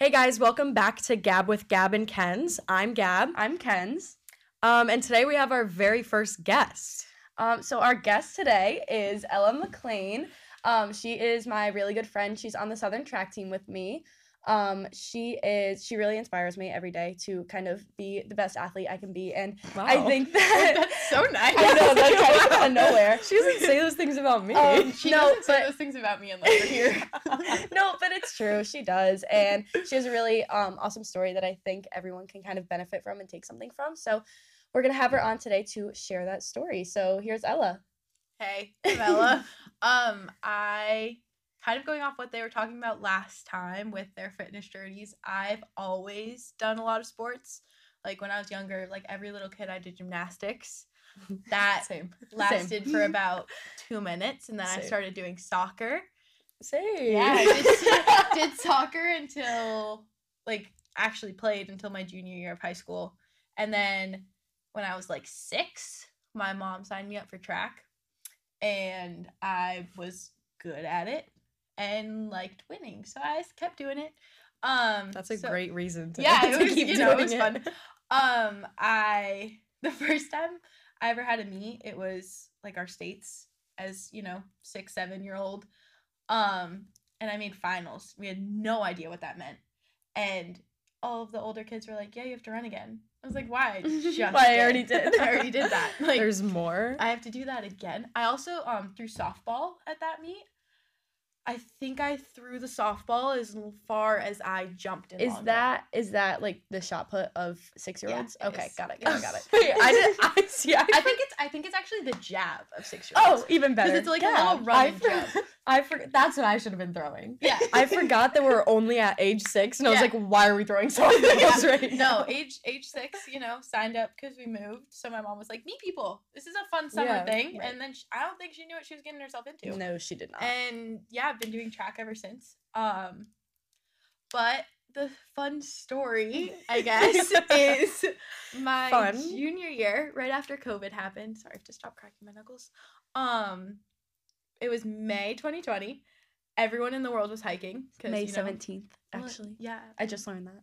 Hey guys, welcome back to Gab with Gab and Kenz. I'm Gab. I'm Kenz. Um, and today we have our very first guest. Um, so our guest today is Ella Maclean. Um, she is my really good friend. She's on the Southern track team with me. Um, she is she really inspires me every day to kind of be the best athlete I can be. And I think that That's so nice. I know that came out of nowhere. She doesn't say those things about me. Um, She no, doesn't say but those things about me unless we're here. no, but it's true. She does, and she has a really um, awesome story that I think everyone can kind of benefit from and take something from. So, we're gonna have her on today to share that story. So here's Ella. hey, I'm Ella. um, I kind of going off what they were talking about last time with their fitness journeys. I've always done a lot of sports. Like when I was younger, like every little kid, I did gymnastics. That Same. lasted for about two minutes, and then I started doing soccer. Same. Yeah, I did, did soccer until like actually played until my junior year of high school. And then when I was like six, my mom signed me up for track and I was good at it and liked winning. So I kept doing it. Um That's a so- great reason to, Yeah, to it was, keep doing know, it was it. fun. Um I the first time I ever had a meet, it was like our states as, you know, six, seven year old. Um, and I made finals. We had no idea what that meant. And all of the older kids were like, Yeah, you have to run again. I was like, Why? I just Why, I already did. I already did that. Like There's more. I have to do that again. I also um threw softball at that meet. I think I threw the softball as far as I jumped in. Is jump. that is that like the shot put of six year olds? it okay, is. got it, got it, got it. Wait, I did. I see. I, I think it's I think it's actually the jab of six year oh, olds. Oh, even better. Because it's like Yeah. a little run I, for- forgot. That's what I should have been throwing. Yeah. I forgot that we're only at age six, and I was Yeah. like, "Why are we throwing softballs Yeah. right now?" No, age age six, you know, signed up because we moved. So my mom was like, "Meet people. This is a fun summer Yeah, thing." right. And then sh I don't think she knew what she was getting herself into. No, she did not. And yeah, I've been doing track ever since. Um, but the fun story, I guess, is my Fun. junior year, right after COVID happened. Sorry, I have to stop cracking my knuckles. Um, it was May 2020. Everyone in the world was hiking. 'cause, May you know- seventeenth, well, actually. Yeah. I just learned that.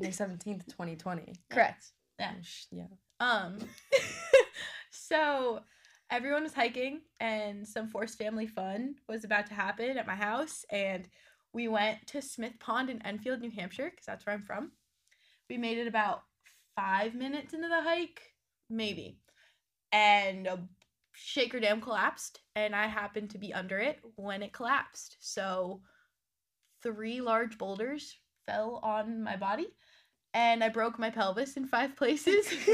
May seventeenth, twenty twenty. Correct. Yeah. Yeah. Um, so everyone was hiking, and some forced family fun was about to happen at my house, and we went to Smith Pond in Enfield, New Hampshire, because that's where I'm from. We made it about five minutes into the hike, maybe, and a shaker dam collapsed, and I happened to be under it when it collapsed. So three large boulders fell on my body. And I broke my pelvis in five places.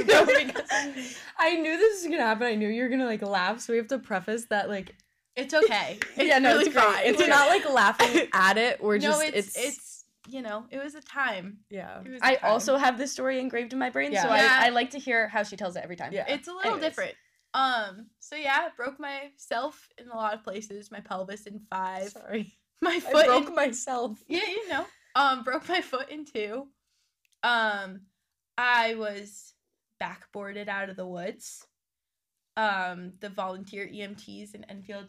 I knew this was gonna happen. I knew you were gonna like laugh, so we have to preface that like It's okay. It's yeah, no, really it's fine. It's not like laughing at it. We're no, just it's, it's you know it was a time. yeah. It was a I time. also have this story engraved in my brain, Yeah. so Yeah. I, I like to hear how she tells it every time. Yeah. it's a little Anyways. different. Um. So yeah, broke myself in a lot of places. My pelvis in five. Sorry, My I foot. broke in, myself. yeah, you know. Um. Broke my foot in two. Um. I was backboarded out of the woods. Um. The volunteer EMTs in Enfield,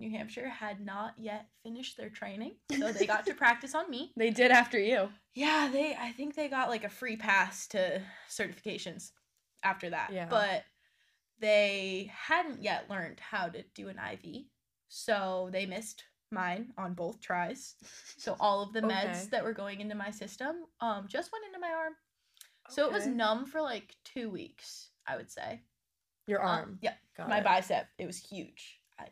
New Hampshire, had not yet finished their training, so they got to practice on me. They did after you. Yeah, they I think they got like a free pass to certifications after that. Yeah. But they hadn't yet learned how to do an IV. So they missed mine on both tries. So all of the meds Okay. that were going into my system um just went into my arm. So it was numb for like 2 weeks, I would say. Your Um, arm. yeah, Got my it. bicep, it was huge. I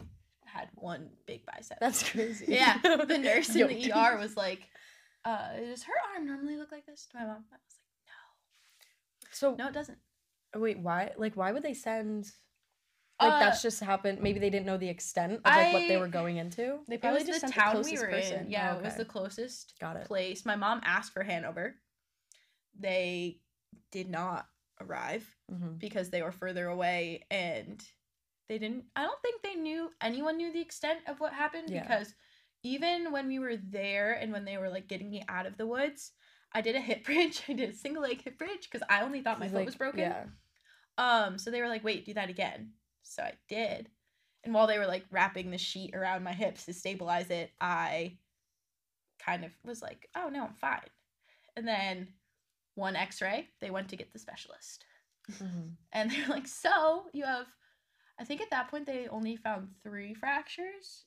had one big bicep. That's crazy. Yeah, the nurse in the ER was like, uh, "Does her arm normally look like this?" To my mom, I was like, "No, So no, it doesn't." Wait, why? Like, why would they send? Like that's Uh, just happened. Maybe they didn't know the extent of like what they I- were going into. They It probably was just the sent town the we closest were person. in. Yeah, Oh, it was okay. the closest Got it. place. My mom asked for Hanover. They did not arrive hmm because they were further away, and they didn't. I don't think they knew anyone knew the extent of what happened Yeah. because even when we were there and when they were like getting me out of the woods, I did a hip bridge. I did a single leg hip bridge because I only thought my foot was broken. Yeah. Um, so they were like, wait, do that again. So I did. And while they were like wrapping the sheet around my hips to stabilize it, I kind of was like, oh no, I'm fine. and then one X-ray. They went to get the specialist, Mhm. and they're like, "So you have." I think at that point they only found three fractures,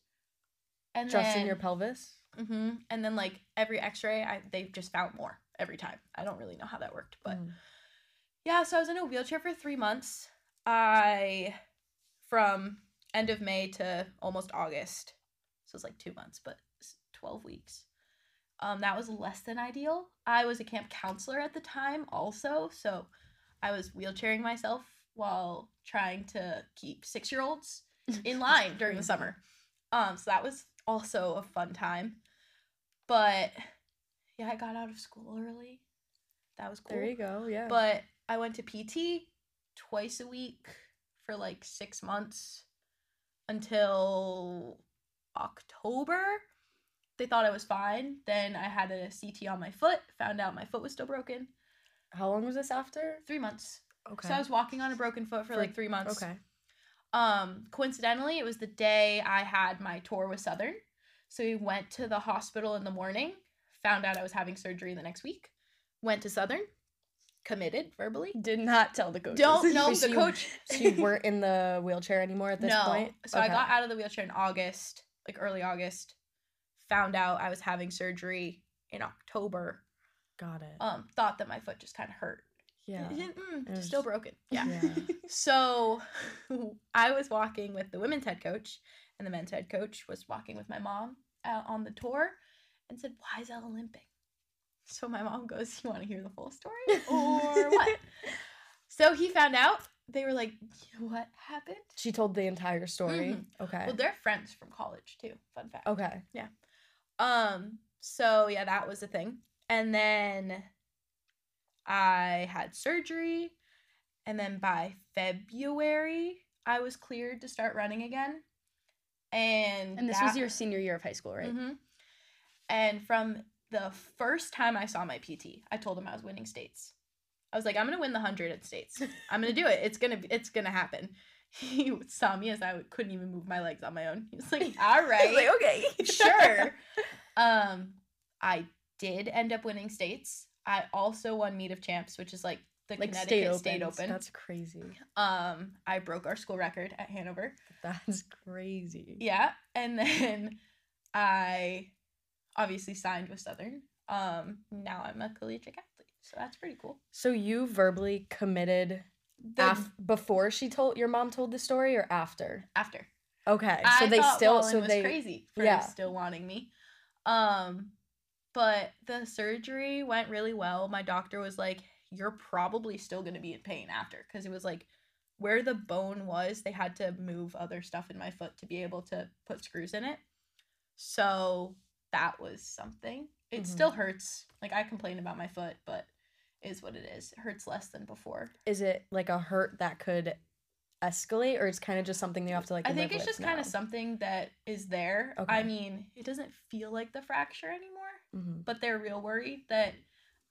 and Just then, in your pelvis? hmm And then like every X-ray, I they just found more every time. I don't really know how that worked, but Mhm. Yeah. So I was in a wheelchair for three months. I from end of May to almost August, so it's like two months, but twelve weeks. Um, that was less than ideal. I was a camp counselor at the time, also, so I was wheelchairing myself while trying to keep six year olds in line during the summer. Um, so that was also a fun time. But yeah, I got out of school early. That was cool. There you go. Yeah. But I went to PT twice a week for like six months until October. They thought I was fine. Then I had a CT on my foot, found out my foot was still broken. how long was this after? Three months. Okay. So I was walking on a broken foot for, For- like three months. okay. Um, coincidentally, it was the day I had my tour with Southern. So we went to the hospital in the morning, found out I was having surgery the next week, went to Southern, committed verbally. Did not tell the coaches. Don't know the coach. You weren't in the wheelchair anymore at this no. point? So I got out of the wheelchair in August, like early August. Found out I was having surgery in October. Got it. Um, thought that my foot just kind of hurt. yeah. Mm, It was- still broken. Yeah. Yeah. So I was walking with the women's head coach, and the men's head coach was walking with my mom out on the tour and said, Why is Ella limping? So my mom goes, You want to hear the full story or what? so he found out. They were like, What happened? She told the entire story. Mhm. Okay. Well, they're friends from college too. Fun fact. okay. Yeah. Um, so yeah, that was the thing. And then I had surgery, and then by February, I was cleared to start running again. And And this that- was your senior year of high school, right? Mhm. And from the first time I saw my PT, I told him I was winning states. I was like, I'm gonna win the hundred at states. I'm gonna do it. It's gonna be, it's gonna happen. He saw me as I couldn't even move my legs on my own. He was like, All right, I was Like, okay. sure. Um, I did end up winning states. I also won meet of champs, which is like the like Connecticut state open. State Open. That's crazy. Um, I broke our school record at Hanover. That's crazy. Yeah, and then I obviously signed with Southern. Um, now I'm a collegiate athlete, so that's pretty cool. So you verbally committed The, af- before she told your mom told the story or after? after Okay. So I they still Wallen so was they crazy for yeah. still wanting me. Um, but the surgery went really well. My doctor was like, "You're probably still gonna be in pain after," because it was like where the bone was. They had to move other stuff in my foot to be able to put screws in it. So that was something. It Mhm. still hurts. Like I complain about my foot, but is what it is. It hurts less than before. is it like a hurt that could escalate or it's kind of just something you have to like I think it's just kind of something that is there. Okay. I mean, it doesn't feel like the fracture anymore, Mhm. but they're real worried that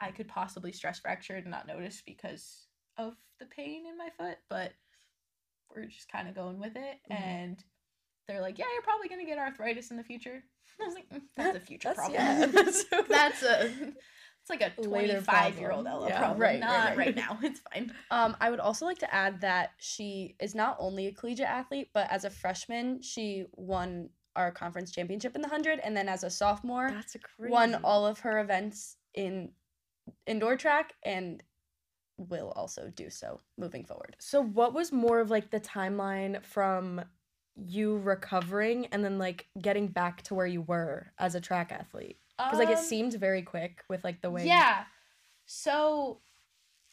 I could possibly stress fracture and not notice because of the pain in my foot. But we're just kind of going with it, Mhm. and they're like, "Yeah, you're probably gonna get arthritis in the future." I was like, "Mm, "That's a future That's- problem. yeah, that's- that's a." It's like a 25 year old problem. Ella Yeah, problem, right, right, not right. right now. It's fine. Um, I would also like to add that she is not only a collegiate athlete, but as a freshman, she won our conference championship in the 100. And then as a sophomore, That's a crazy. won all of her events in indoor track and will also do so moving forward. So what was more of like the timeline from you recovering and then like getting back to where you were as a track athlete? Because like it Um, seemed very quick with like the way. Yeah. So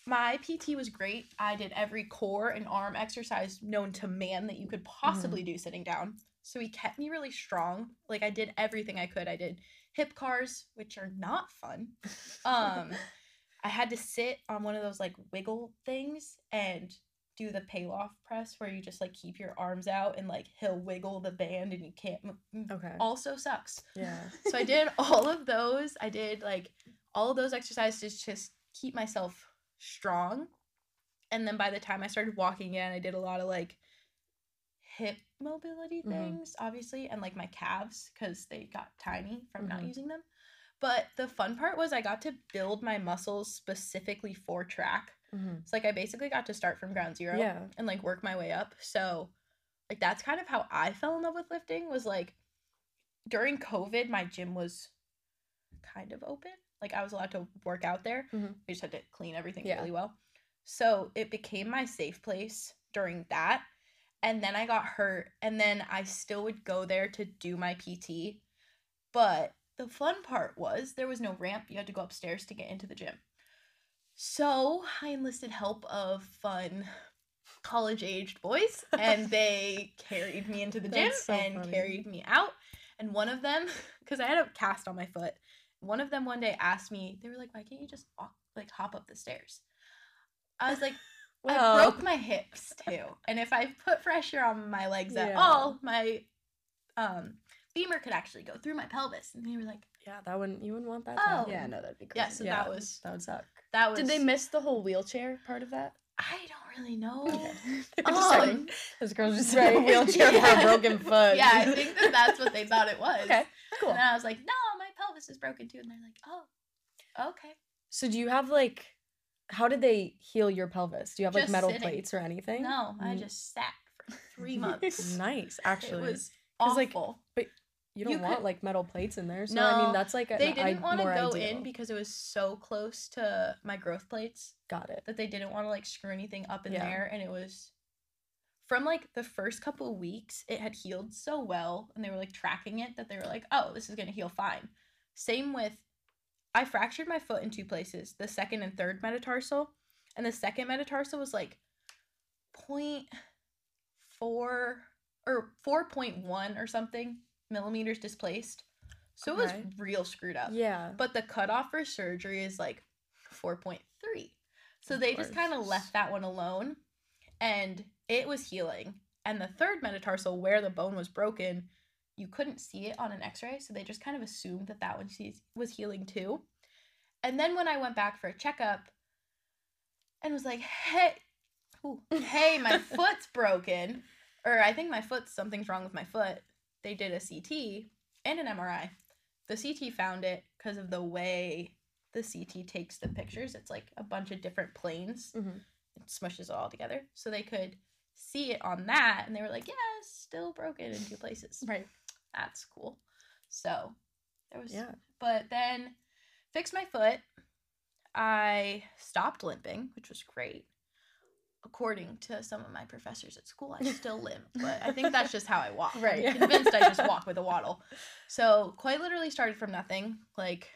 my PT was great. I did every core and arm exercise known to man that you could possibly do sitting down. So he kept me really strong. Like I did everything I could. I did hip CARs, which are not fun. Um I had to sit on one of those like wiggle things and do the Pallof press where you just like keep your arms out and like he'll wiggle the band and you can't Okay. also sucks. Yeah. So I did all of those. I did like all of those exercises to just keep myself strong. And then by the time I started walking again, I did a lot of like hip mobility Mhm. things, obviously, and like my calves because they got tiny from not Mhm. using them. But the fun part was I got to build my muscles specifically for track. Mhm. It's like I basically got to start from ground zero Yeah. and like work my way up. So like that's kind of how I fell in love with lifting was like during COVID my gym was kind of open. Like I was allowed to work out there. Mhm. We just had to clean everything Yeah. really well. So it became my safe place during that. And then I got hurt and then I still would go there to do my PT. But the fun part was there was no ramp. You had to go upstairs to get into the gym. So I enlisted help of fun college aged boys and they carried me into the gym so and funny. carried me out. And one of them, because I had a cast on my foot, one of them one day asked me, they were like, why can't you just walk, like hop up the stairs? I was like, I broke my hips too. And if I put pressure on my legs at all, my um femur could actually go through my pelvis. And they were like, Yeah, that wouldn't you wouldn't want that. to Oh. happen. Yeah, no, that'd be crazy. yeah, so Yeah, that was that would suck. that was Did they miss the whole wheelchair part of that? I don't really know. Just Oh. like, this girl's just in a wheelchair for Yeah. a broken foot. yeah, I think that that's what they thought it was. Okay, cool. And I was like, no, my pelvis is broken too. And they're like, oh, okay. So do you have like, how did they heal your pelvis? Do you have like metal sitting. plates or anything? No, I Mm. just sat for three months. Nice, actually. It was 'Cause, like, awful. You don't you want could- like metal plates in there. So no, I mean, that's like a, they didn't i- want to go ideal. in because it was so close to my growth plates Got it. that they didn't want to like screw anything up in Yeah. there. And it was from like the first couple of weeks, it had healed so well. And they were like tracking it that they were like, oh, this is going to heal fine. Same with, I fractured my foot in two places the second and third metatarsal. And the second metatarsal was like 0.4 or 4.1 or something millimeters displaced. So it was real screwed up. Yeah. But the cutoff for surgery is like 4.3. So Of they just kind of left that one alone and it was healing. And the third metatarsal, where the bone was broken, you couldn't see it on an x ray. So they just kind of assumed that that one was healing too. And then when I went back for a checkup and was like, hey, ooh, hey, my foot's broken, or I think my foot's something's wrong with my foot, they did a CT and an MRI. The CT found it because of the way the CT takes the pictures. It's like a bunch of different planes. Mhm. It smushes it all together. So they could see it on that and they were like, yeah, still broken in two places. Right. That's cool. So there was Yeah. but then fixed my foot. I stopped limping, which was great. According to some of my professors at school, I still limp, but I think that's just how I walk. Right. I'm convinced I just walk with a waddle. So quite literally started from nothing. Like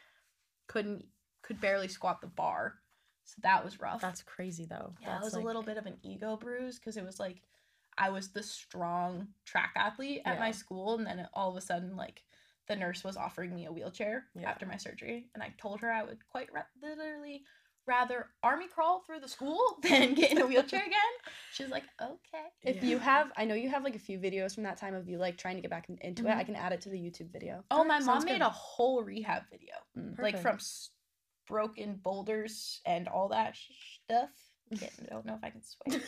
couldn't could barely squat the bar. So that was rough. That's crazy though. yeah, That's it was like, a little bit of an ego bruise because it was like I was the strong track athlete at my school, and then all of a sudden, like the nurse was offering me a wheelchair Yeah. after my surgery, and I told her I would quite ra- literally rather army crawl through the school than get in a wheelchair again. She's like, "Okay." If you have, I know you have like a few videos from that time of you like trying to get back in- into it. Mhm. I can add it to the YouTube video. Oh, my Sounds mom made a whole rehab video, Mm. like from s- broken boulders and all that sh- stuff. I don't know if I can swear.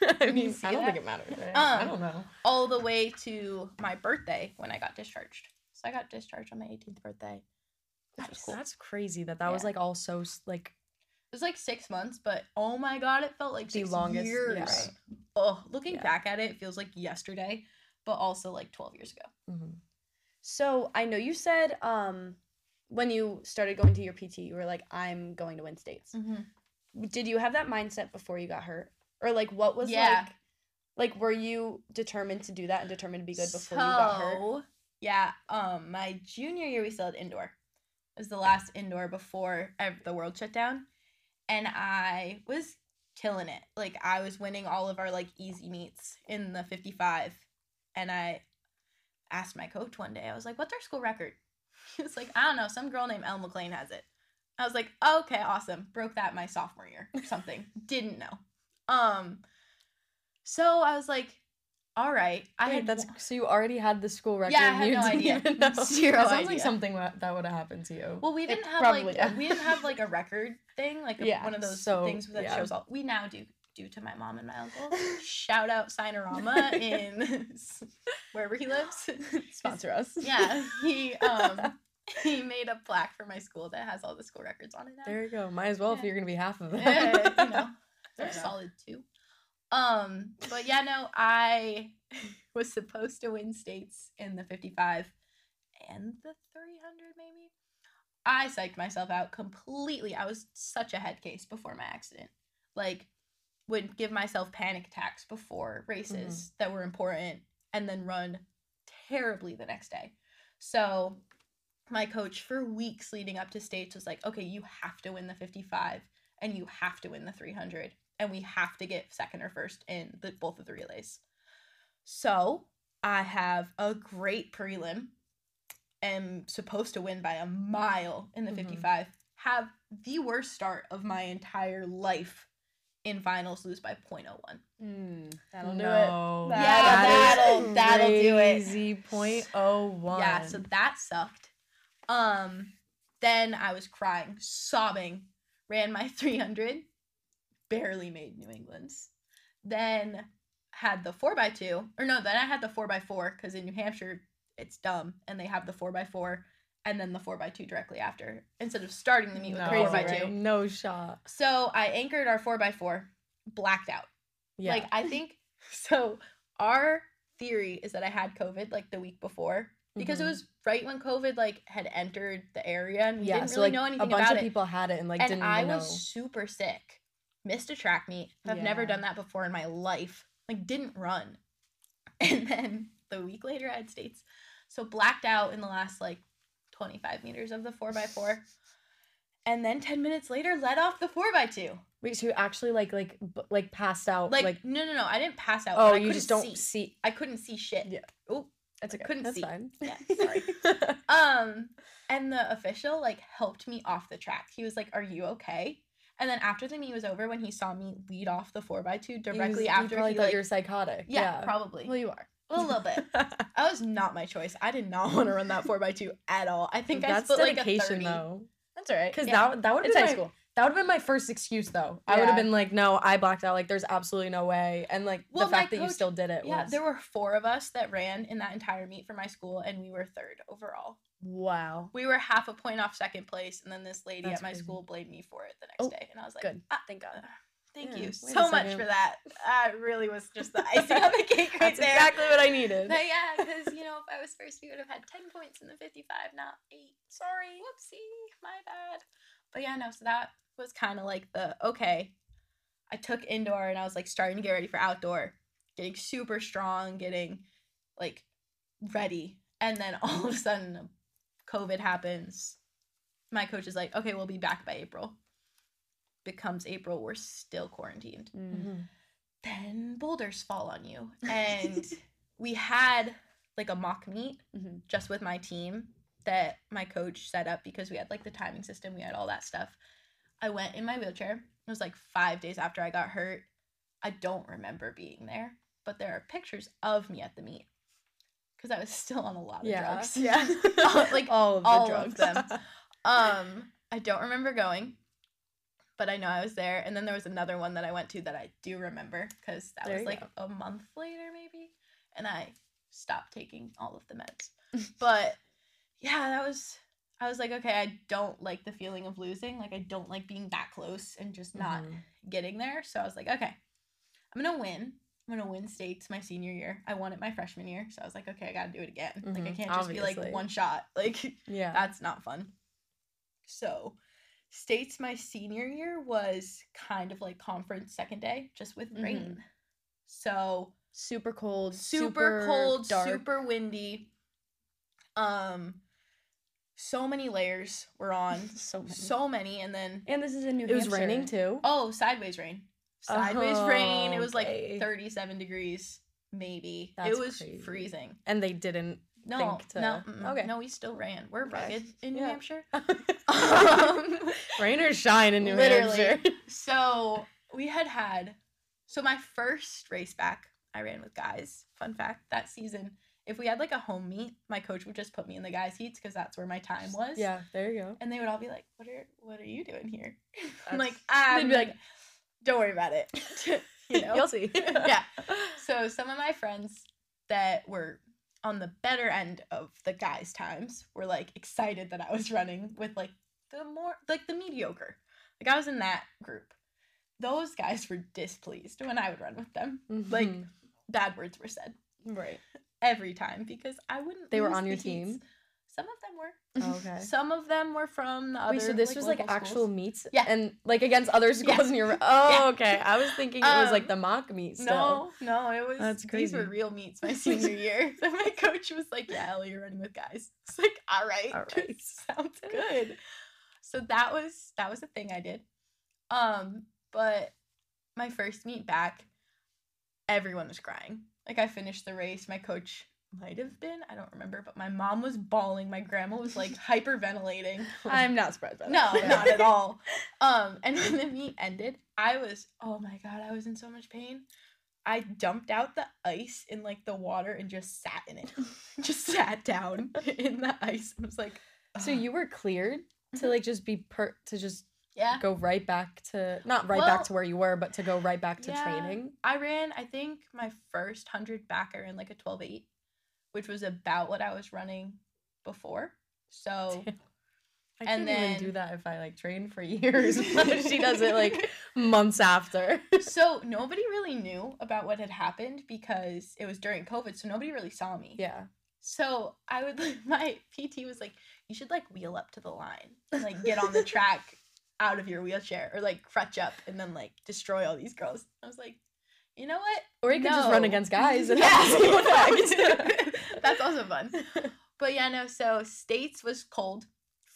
I mean, I don't that? think it matters. I Um, don't know. all the way to my birthday when I got discharged. So I got discharged on my 18th birthday. Cool. that's crazy that that was like all so like It was like six months, but oh my god, it felt like The six longest- years. yeah. Oh, looking Yeah. back at it, it feels like yesterday, but also like 12 years ago. mhm. So I know you said um when you started going to your PT, you were like, I'm going to win states. Did you have that mindset before you got hurt? Or like what was Yeah. like like were you determined to do that and determined to be good before you got hurt? Yeah, um, my junior year we still had indoor. It was the last indoor before ev- the world shut down, and I was killing it. Like I was winning all of our like easy meets in the fifty five, and I asked my coach one day. I was like, "What's our school record?" He was like, "I don't know. Some girl named Elle Maclean has it." I was like, "Okay, awesome. Broke that my sophomore year. or Something. Didn't know." Um. So I was like, "All right." I Wait, had that's so you already had the school record. Yeah, I had no idea. Zero That sounds idea. like something that would have happened to you. Well, we didn't have probably like did. we didn't have like a record thing, like a, Yeah, one of those so, things that yeah. shows all. We now do due to my mom and my uncle. Shout out Sinorama in wherever he lives. Sponsor us. Yeah, he um he made a plaque for my school that has all the school records on it now. There you go. Might as well if you're gonna be half of it. Eh, you know, they're solid too. Um, but yeah, no, I was supposed to win states in the 55 and the 300 maybe. I psyched myself out completely. I was such a head case before my accident. Like would give myself panic attacks before races that were important and then run terribly the next day. So my coach for weeks leading up to states was like, "Okay, you have to win the 55 and you have to win the 300 and we have to get second or first in the, both of the relays. So I have a great prelim, am supposed to win by a mile in the Mhm. 55, have the worst start of my entire life in finals, lose by 0.01. Mm, that'll do no. it. Yeah, That that'll- that'll do it. Crazy point oh one. Yeah, so that sucked. Um, then I was crying, sobbing, ran my 300, barely made New England's. Then had the 4x2, or no, then I had the 4x4 because in New Hampshire it's dumb and they have the 4x4 and then the 4x2 directly after instead of starting the meet with the 4x2. right? No shot. So I anchored our 4x4, blacked out. Yeah. Like I think so our theory is that I had COVID like the week before because it Mhm. was right when COVID like had entered the area and we yeah, didn't so really like know a bunch of it. people had it and like and didn't I even was super sick. Missed a track meet. I've never done that before in my life. Like didn't run. And then the week later I had states. So blacked out in the last like 25 meters of the 4x4. And then 10 minutes later let off the 4x2. Wait, so you actually like like b- like passed out Like, like, no no no, I didn't pass out. oh I you just don't see. see. I couldn't see shit. Yeah. Oh, That's I okay. couldn't That's see. fine. Yeah, sorry. um, and the official like helped me off the track. He was like, "Are you okay?" And then after the meet was over, when he saw me lead off the four by two directly was- after, he probably he thought like, you're psychotic. yeah, probably Well, you are. a little bit. That was not my choice. I did not want to run that four by two at all. I think I That's split like a dedication thirty. though. That's all right. Because Yeah. that that would It's been high my, school. That would have been my first excuse though. I would have been like, no, I blacked out. Like, there's absolutely no way. And like Well, the fact that you still did it. Yeah, was, there were four of us that ran in that entire meet for my school, and we were third overall. Wow. We were half a point off second place, and then this lady That's at my crazy. school blamed me for it the next Oh, day, and I was like, Good. "Ah, Thank God. Thank Yeah, you so much for that. That really was just the icing on the cake right That's there. exactly what I needed. But yeah, because you know, if I was first, we would have had ten points in the fifty-five, not eight. Sorry, whoopsie, my bad. But yeah, no. So that was kind of like the okay. I took indoor and I was like starting to get ready for outdoor, getting super strong, getting like ready, and then all of a sudden, COVID happens. My coach is like, "Okay, we'll be back by April." Becomes April, we're still quarantined Mhm. then boulders fall on you. And we had like a mock meet Mhm. just with my team that my coach set up because we had like the timing system, we had all that stuff. I went in my wheelchair. It was like five days after I got hurt. I don't remember being there, but there are pictures of me at the meet because I was still on a lot of Yeah. drugs. Yeah. like all of the all drugs. of them. Um, I don't remember going, but I know I was there. And then there was another one that I went to that I do remember because that There was like go. a month later, maybe. And I stopped taking all of the meds. but yeah, that was. I was like, okay, I don't like the feeling of losing. Like, I don't like being that close and just not Mhm. getting there. So I was like, okay, I'm gonna win. I'm gonna win states my senior year. I won it my freshman year, so I was like, okay, I gotta do it again. Like I Mhm, can't just be like one shot. Like Yeah. that's not fun. So, states my senior year was kind of like conference second day, just with Mm-hmm. rain. So Super cold. super, cold, dark. super windy. Um, so many layers were on, So many. so many, and then and this is in New it was Hampshire. raining too. oh, sideways rain, sideways rain. It Oh, was okay. like thirty-seven degrees, maybe. That's it was crazy. freezing. And they didn't. No, think to- no, mm-mm. okay. no, we still ran. We're rugged in New Yeah. Hampshire. Um, Rain or shine in New Literally. Hampshire. So we had had, so my first race back, I ran with guys. Fun fact that season, if we had like a home meet, my coach would just put me in the guys' heats because that's where my time was. yeah, there you go. And they would all be like, "What are What are you doing here?" I'm like, "I'm." They'd be like, "Don't worry about it." you know. You'll see. yeah. So some of my friends that were on the better end of the guys' times were like excited that I was running with like the more like the mediocre. Like I was in that group. Those guys were displeased when I would run with them. Like Mhm. bad words were said right. every time because I wouldn't. They were on your heats. team? Some of them were. Okay. Some of them were from the other. Wait, so this was like actual schools. meets? Yeah. And like against other schools Yeah. and you're Oh, Yeah. okay. I was thinking it was like the mock meets. No, no, it was. That's crazy. These were real meets my senior year. So my coach was like, "Yeah, Ellie, you're running with guys." It's like, "All right, All right. sounds good." So that was that was a thing I did. Um, but my first meet back, everyone was crying. Like I finished the race. My coach might have been, I don't remember, but my mom was bawling. My grandma was like hyperventilating. I'm not surprised by that. No, not at all. Um, and when the meet ended, I was oh my god, I was in so much pain. I dumped out the ice in like the water and just sat in it. just sat down in the ice and was like So you were cleared to Mhm. like just be per to just yeah. go right back to not right Well, back to where you were, but to go right back to yeah. training. I ran, I think my first hundred back backer in like a 12-8, which was about what I was running before. So I And can't even do that if I like train for years. she does it like months after. so nobody really knew about what had happened because it was during COVID, so nobody really saw me. Yeah. So I would like my PT was like, you should like wheel up to the line, and, like get on the track out of your wheelchair or like crutch up and then like destroy all these girls. I was like, you know what? Or you could just run against guys and Yeah. have the same. That's also fun. But yeah, no. So states was cold,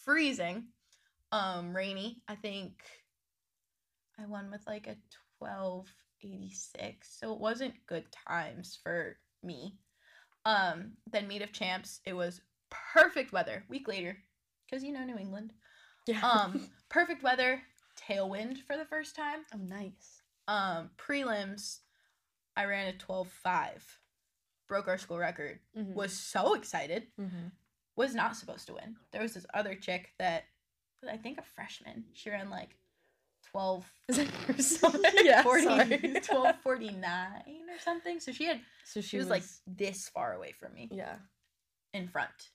freezing, um, rainy. I think I won with like a twelve eighty six. So it wasn't good times for me. Um, then meet of champs. It was perfect weather. Week later, because you know New England. yeah. Um, perfect weather. Tailwind for the first time. Oh, nice. Um, prelims. I ran a 12.5. Broke our school record. Mhm. Was so excited Mhm. was not supposed to win. There was this other chick that was, I think a freshman. She ran like 12 Is that your yeah. 40, sorry. 1249 or something. So she had So she was, like this far away from me yeah. in front.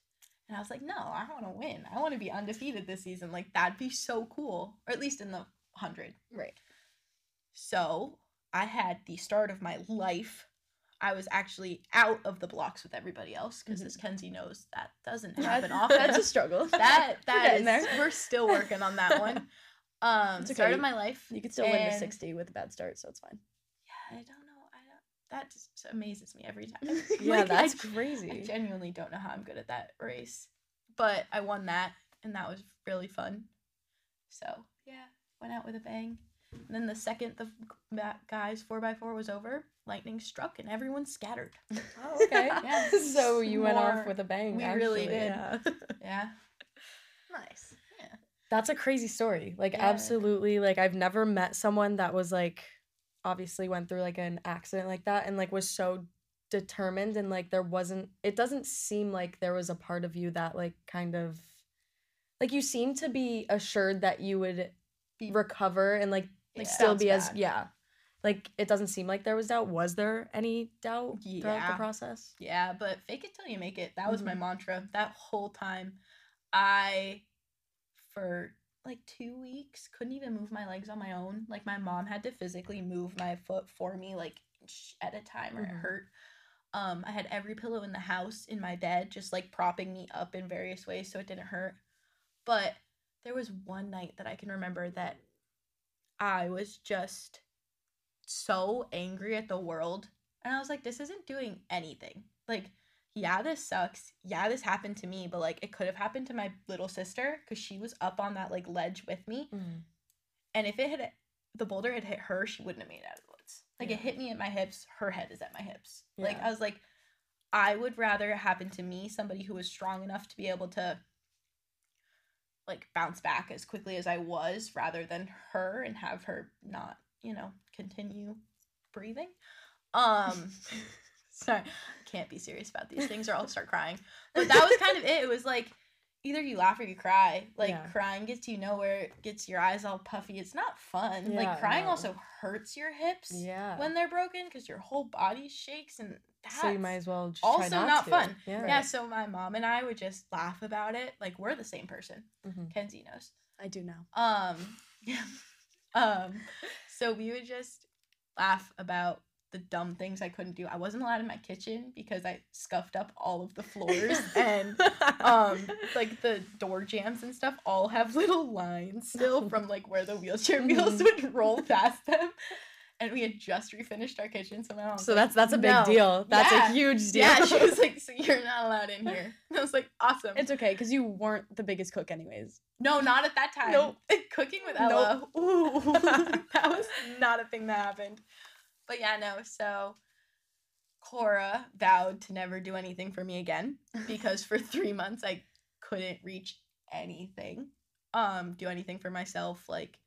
And I was like, "No, I want to win. I want to be undefeated this season. Like that'd be so cool, or at least in the 100." Right. So, I had the start of my life. I was actually out of the blocks with everybody else because as Kenzie knows that doesn't happen often. That's a struggle. that We're is, there. we're still working on that one. Um, okay. start of my life. You could still win the 60 with a bad start, so it's fine. Yeah, I don't know. I don't. That just amazes me every time. Yeah, Like, that's I, I genuinely don't know how I'm good at that race, but I won that, and that was really fun. So yeah, went out with a bang. And then the second the guys four x four was over, lightning struck and everyone scattered. Oh, okay. Yeah. So you went off with a bang. we really did. Yeah. Yeah. Nice. Yeah. That's a crazy story. Like Yeah. absolutely like I've never met someone that was like obviously went through like an accident like that and like was so determined and like there wasn't it doesn't seem like there was a part of you that like kind of like you seem to be assured that you would Be- recover and like Like, still be as back. yeah. Like it doesn't seem like there was doubt. Was there any doubt throughout Yeah. the process? Yeah, but fake it till you make it. That was my Mhm. mantra. That whole time, I, for like two weeks, couldn't even move my legs on my own. Like my mom had to physically move my foot for me, like at a time, or it Mhm. hurt. Um, I had every pillow in the house in my bed, just like propping me up in various ways so it didn't hurt. But there was one night that I can remember that I was just so angry at the world. And I was like, this isn't doing anything. Like, yeah, this sucks. Yeah, this happened to me, but like it could have happened to my little sister because she was up on that like ledge with me. Mm. And if it had the boulder had hit her, she wouldn't have made it out of the woods. Like Yeah. it hit me at my hips, her head is at my hips. Like I was like, I would rather it happen to me, somebody who was strong enough to be able to like bounce back as quickly as I was, rather than her and have her not, you know, continue breathing. Um sorry, can't be serious about these things or I'll start crying. But that was kind of it. It was like either you laugh or you cry. Like Yeah. crying gets you nowhere, it gets your eyes all puffy. It's not fun. Yeah, like crying no. also hurts your hips Yeah. when they're broken because your whole body shakes and so you might as well just also try not, not to. fun. Yeah. Yeah, so my mom and I would just laugh about it. Like we're the same person. Mhm. Kenzie knows. I do now. Um, yeah. Um, so we would just laugh about the dumb things I couldn't do. I wasn't allowed in my kitchen because I scuffed up all of the floors and um like the door jams and stuff all have little lines still from like where the wheelchair wheels Mhm. would roll past them. And we had just refinished our kitchen, so so that's that's a big "No." deal. That's Yeah. a huge deal. Yeah, she was like, "So you're not allowed in here." And I was like, "Awesome." It's okay because you weren't the biggest cook, anyways. No, not at that time. Nope. Cooking with Nope. Ella. Ooh, that was not a thing that happened. But yeah, no. So Cora vowed to never do anything for me again because for three months I couldn't reach anything. Um, do anything for myself. Like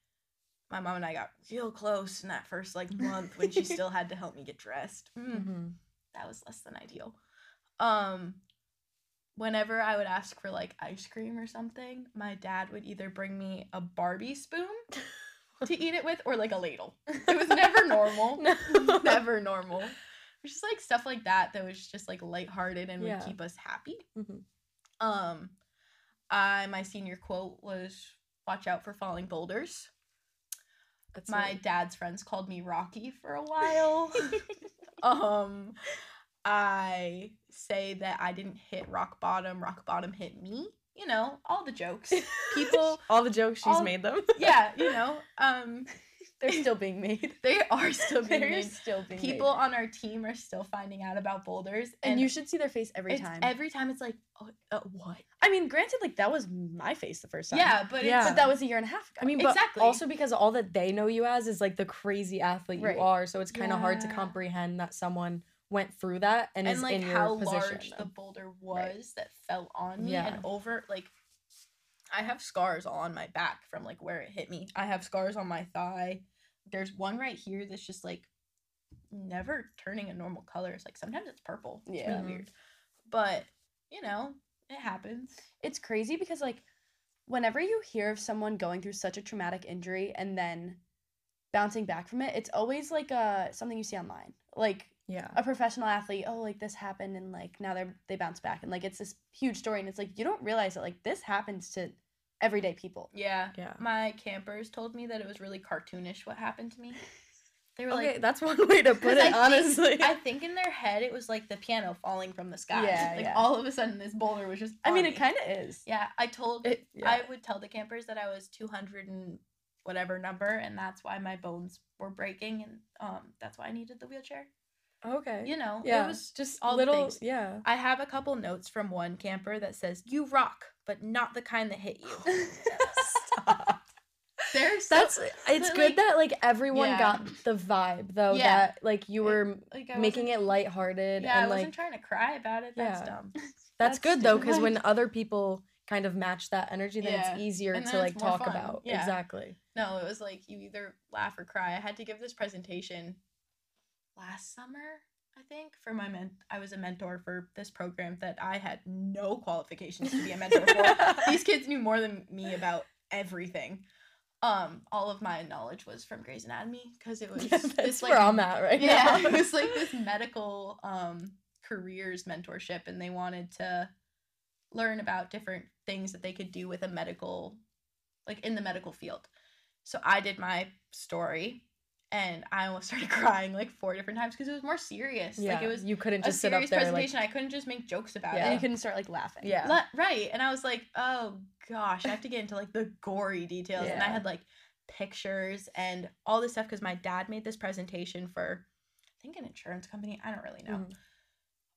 my mom and I got real close in that first like month when she still had to help me get dressed. Mm Mhm. that was less than ideal. Um whenever I would ask for like ice cream or something, my dad would either bring me a Barbie spoon to eat it with or like a ladle. It was never normal. No. never normal. It was just like stuff like that that was just like lighthearted and Yeah. would keep us happy. Mhm. Um I my senior quote was watch out for falling boulders. That's My dad's friends called me Rocky for a while. um I say that I didn't hit rock bottom, rock bottom hit me. You know, all the jokes. People all the jokes she's all- made them. yeah, you know, um They're still being made. they are still being They're made. still being People made. on our team are still finding out about boulders and you should see their face every it's- time. Every time it's like, oh, uh, what? I mean, granted, like that was my face the first time. Yeah, but Yeah. it's but that was a year and a half ago. I mean, but Exactly. also because all that they know you as is like the crazy athlete Right. you are, so it's kind of hard to comprehend that someone went through that and, and is like in how your position. large the boulder was that fell on me Yeah. and over like I have scars all on my back from like where it hit me. I have scars on my thigh. There's one right here that's just like never turning a normal color. It's like sometimes it's purple. It's Yeah. really weird. But, you know, it happens. it's crazy because like whenever you hear of someone going through such a traumatic injury and then bouncing back from it, it's always like uh something you see online. Like Yeah. a professional athlete, oh like this happened and like now they're they bounce back and like it's this huge story and it's like you don't realize that like this happens to everyday people. Yeah. Yeah. My campers told me that it was really cartoonish what happened to me. They were Okay, like that's one way to put it, I think- honestly. I think in their head it was like the piano falling from the sky. Yeah, like yeah. all of a sudden this boulder was just. I mean me. it kind of is. Yeah, I told. It- yeah. I would tell the campers that I was two hundred and whatever number, and that's why my bones were breaking, and um, that's why I needed the wheelchair. Okay. You know, yeah. it was. just all the little. things. Yeah. I have a couple notes from one camper that says, "You rock, but not the kind that hit you." Stop. They're so, That's it's good like- that like everyone Yeah. got the vibe though Yeah. that like you It- were like making it lighthearted Yeah, I wasn't like trying to cry about it. That's Yeah. dumb. that's, That's good though because when other people kind of match that energy then Yeah. it's easier And to then like talk fun. about exactly No, it was like you either laugh or cry. I had to give this presentation last summer, I think, for my men. I was a mentor for this program that I had no qualifications to be a mentor for. These kids knew more than me about everything. Um, all of my knowledge was from Grey's Anatomy because it was yeah, that's this like where i'm at right yeah, now it was like this medical um careers mentorship and they wanted to learn about different things that they could do with a medical like in the medical field. So I did my story and I almost started crying like four different times because it was more serious. yeah Like it was you couldn't just sit up there like presentation. I couldn't just make jokes about Yeah. And it. you couldn't start like laughing. yeah Le- right. And I was like, oh gosh, I have to get into like the gory details. Yeah. And I had like pictures and all this stuff because my dad made this presentation for, I think, an insurance company. I don't really know. Mhm.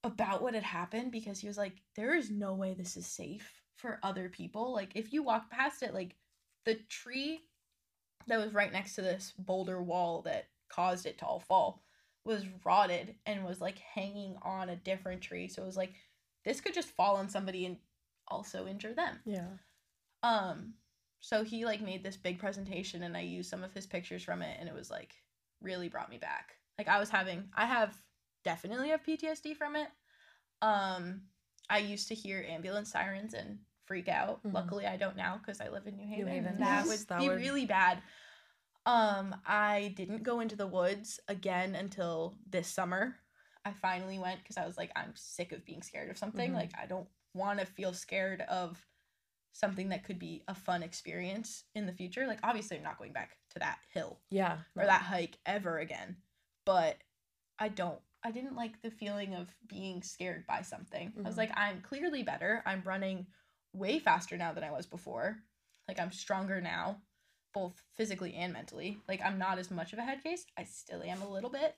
About what had happened because he was like, there is no way this is safe for other people. Like, if you walk past it, like the tree that was right next to this boulder wall that caused it to all fall was rotted and was like hanging on a different tree. So it was like, this could just fall on somebody and also injure them. yeah Um, so he like made this big presentation and I used some of his pictures from it and it was like really brought me back. Like I was having I have definitely have PTSD from it. Um, I used to hear ambulance sirens and freak out. Mhm. Luckily I don't now because I live in New Haven. Haven, and that yes, would that be would- really bad. Um, I didn't go into the woods again until this summer. I finally went because I was like, I'm sick of being scared of something. Mhm. Like, I don't want to feel scared of something that could be a fun experience in the future. Like, obviously, I'm not going back to that hill Yeah. or that hike ever again. But I don't. I didn't like the feeling of being scared by something. I was Mhm. like, I'm clearly better. I'm running way faster now than I was before. Like I'm stronger now, both physically and mentally. Like I'm not as much of a head case. I still am a little bit.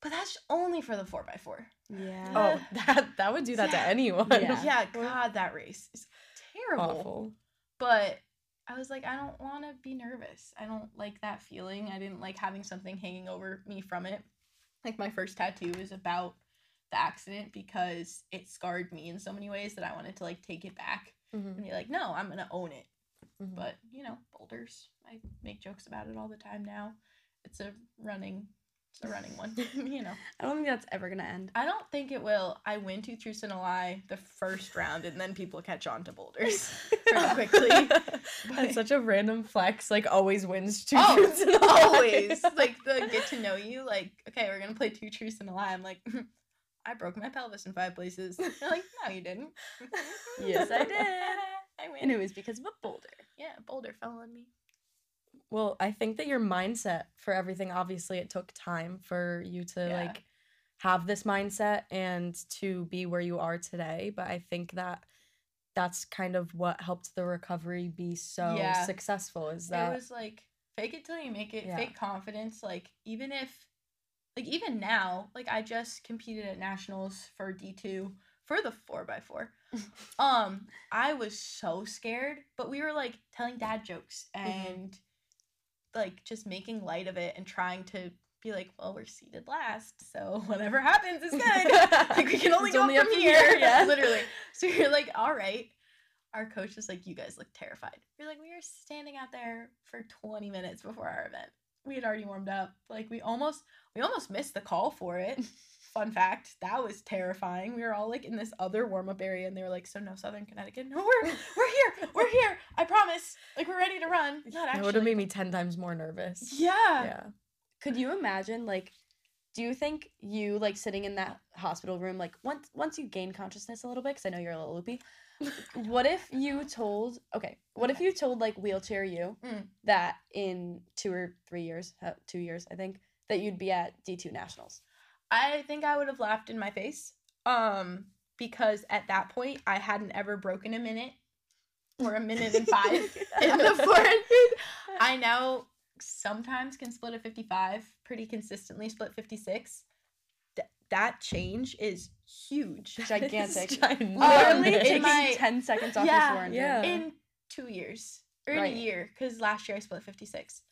But that's only for the four by four. Yeah. Oh, that that would do that to anyone. Yeah. Yeah, God, that race is terrible. Awful. But I was like, I don't want to be nervous. I don't like that feeling. I didn't like having something hanging over me from it. Like my first tattoo is about the accident because it scarred me in so many ways that I wanted to like take it back Mhm, and be like, no, I'm gonna own it. mhm. But you know, boulders. I make jokes about it all the time now. It's a running, it's a running one. you know, I don't think that's ever gonna end. I don't think it will. I win two truths and a lie the first round, and then people catch on to boulders pretty quickly. That's such a random flex. Like always wins two Oh, truths and a lie. always like the get to know you. Like, okay, we're gonna play two truths and a lie. I'm like, I broke my pelvis in five places. They're like, no, you didn't. Yes, I did. I win. And it was because of a boulder. yeah, a boulder fell on me. Well, I think that your mindset for everything, obviously, it took time for you to Yeah. like have this mindset and to be where you are today. But I think that that's kind of what helped the recovery be so Yeah. successful is that it was like fake it till you make it Yeah. fake confidence like even if like even now like i just competed at nationals for d2 for the 4x4 um i was so scared but we were like telling dad jokes Mm-hmm. and like just making light of it and trying to be like well we're seated last so whatever happens is good. Like we can only It's go only up from here. here, yeah. literally. So you're like all right. Our coach is like you guys look terrified. You're like we were standing out there for 20 minutes before our event we had already warmed up. Like we almost we almost missed the call for it. Fun fact that was terrifying. We were all like in this other warm-up area and they were like so no southern connecticut? No we're we're here we're here i promise. Like we're ready to run. Not actually. it would have made me 10 times more nervous. yeah. Yeah. Could you imagine like do you think you like sitting in that hospital room like once once you gain consciousness a little bit because I know you're a little loopy what if you told okay what if you told like wheelchair you Mm. that in two or three years uh, two years I think that you'd be at D2 nationals I think I would have laughed in my face. Um, because at that point I hadn't ever broken a minute or a minute and five in the 400. I now sometimes can split a 55, pretty consistently split 56. Th- that change is huge. Gigantic. It's literally in taking my- 10 seconds off Yeah, your 400 yeah. in two years or in Right. a year because last year I split 56.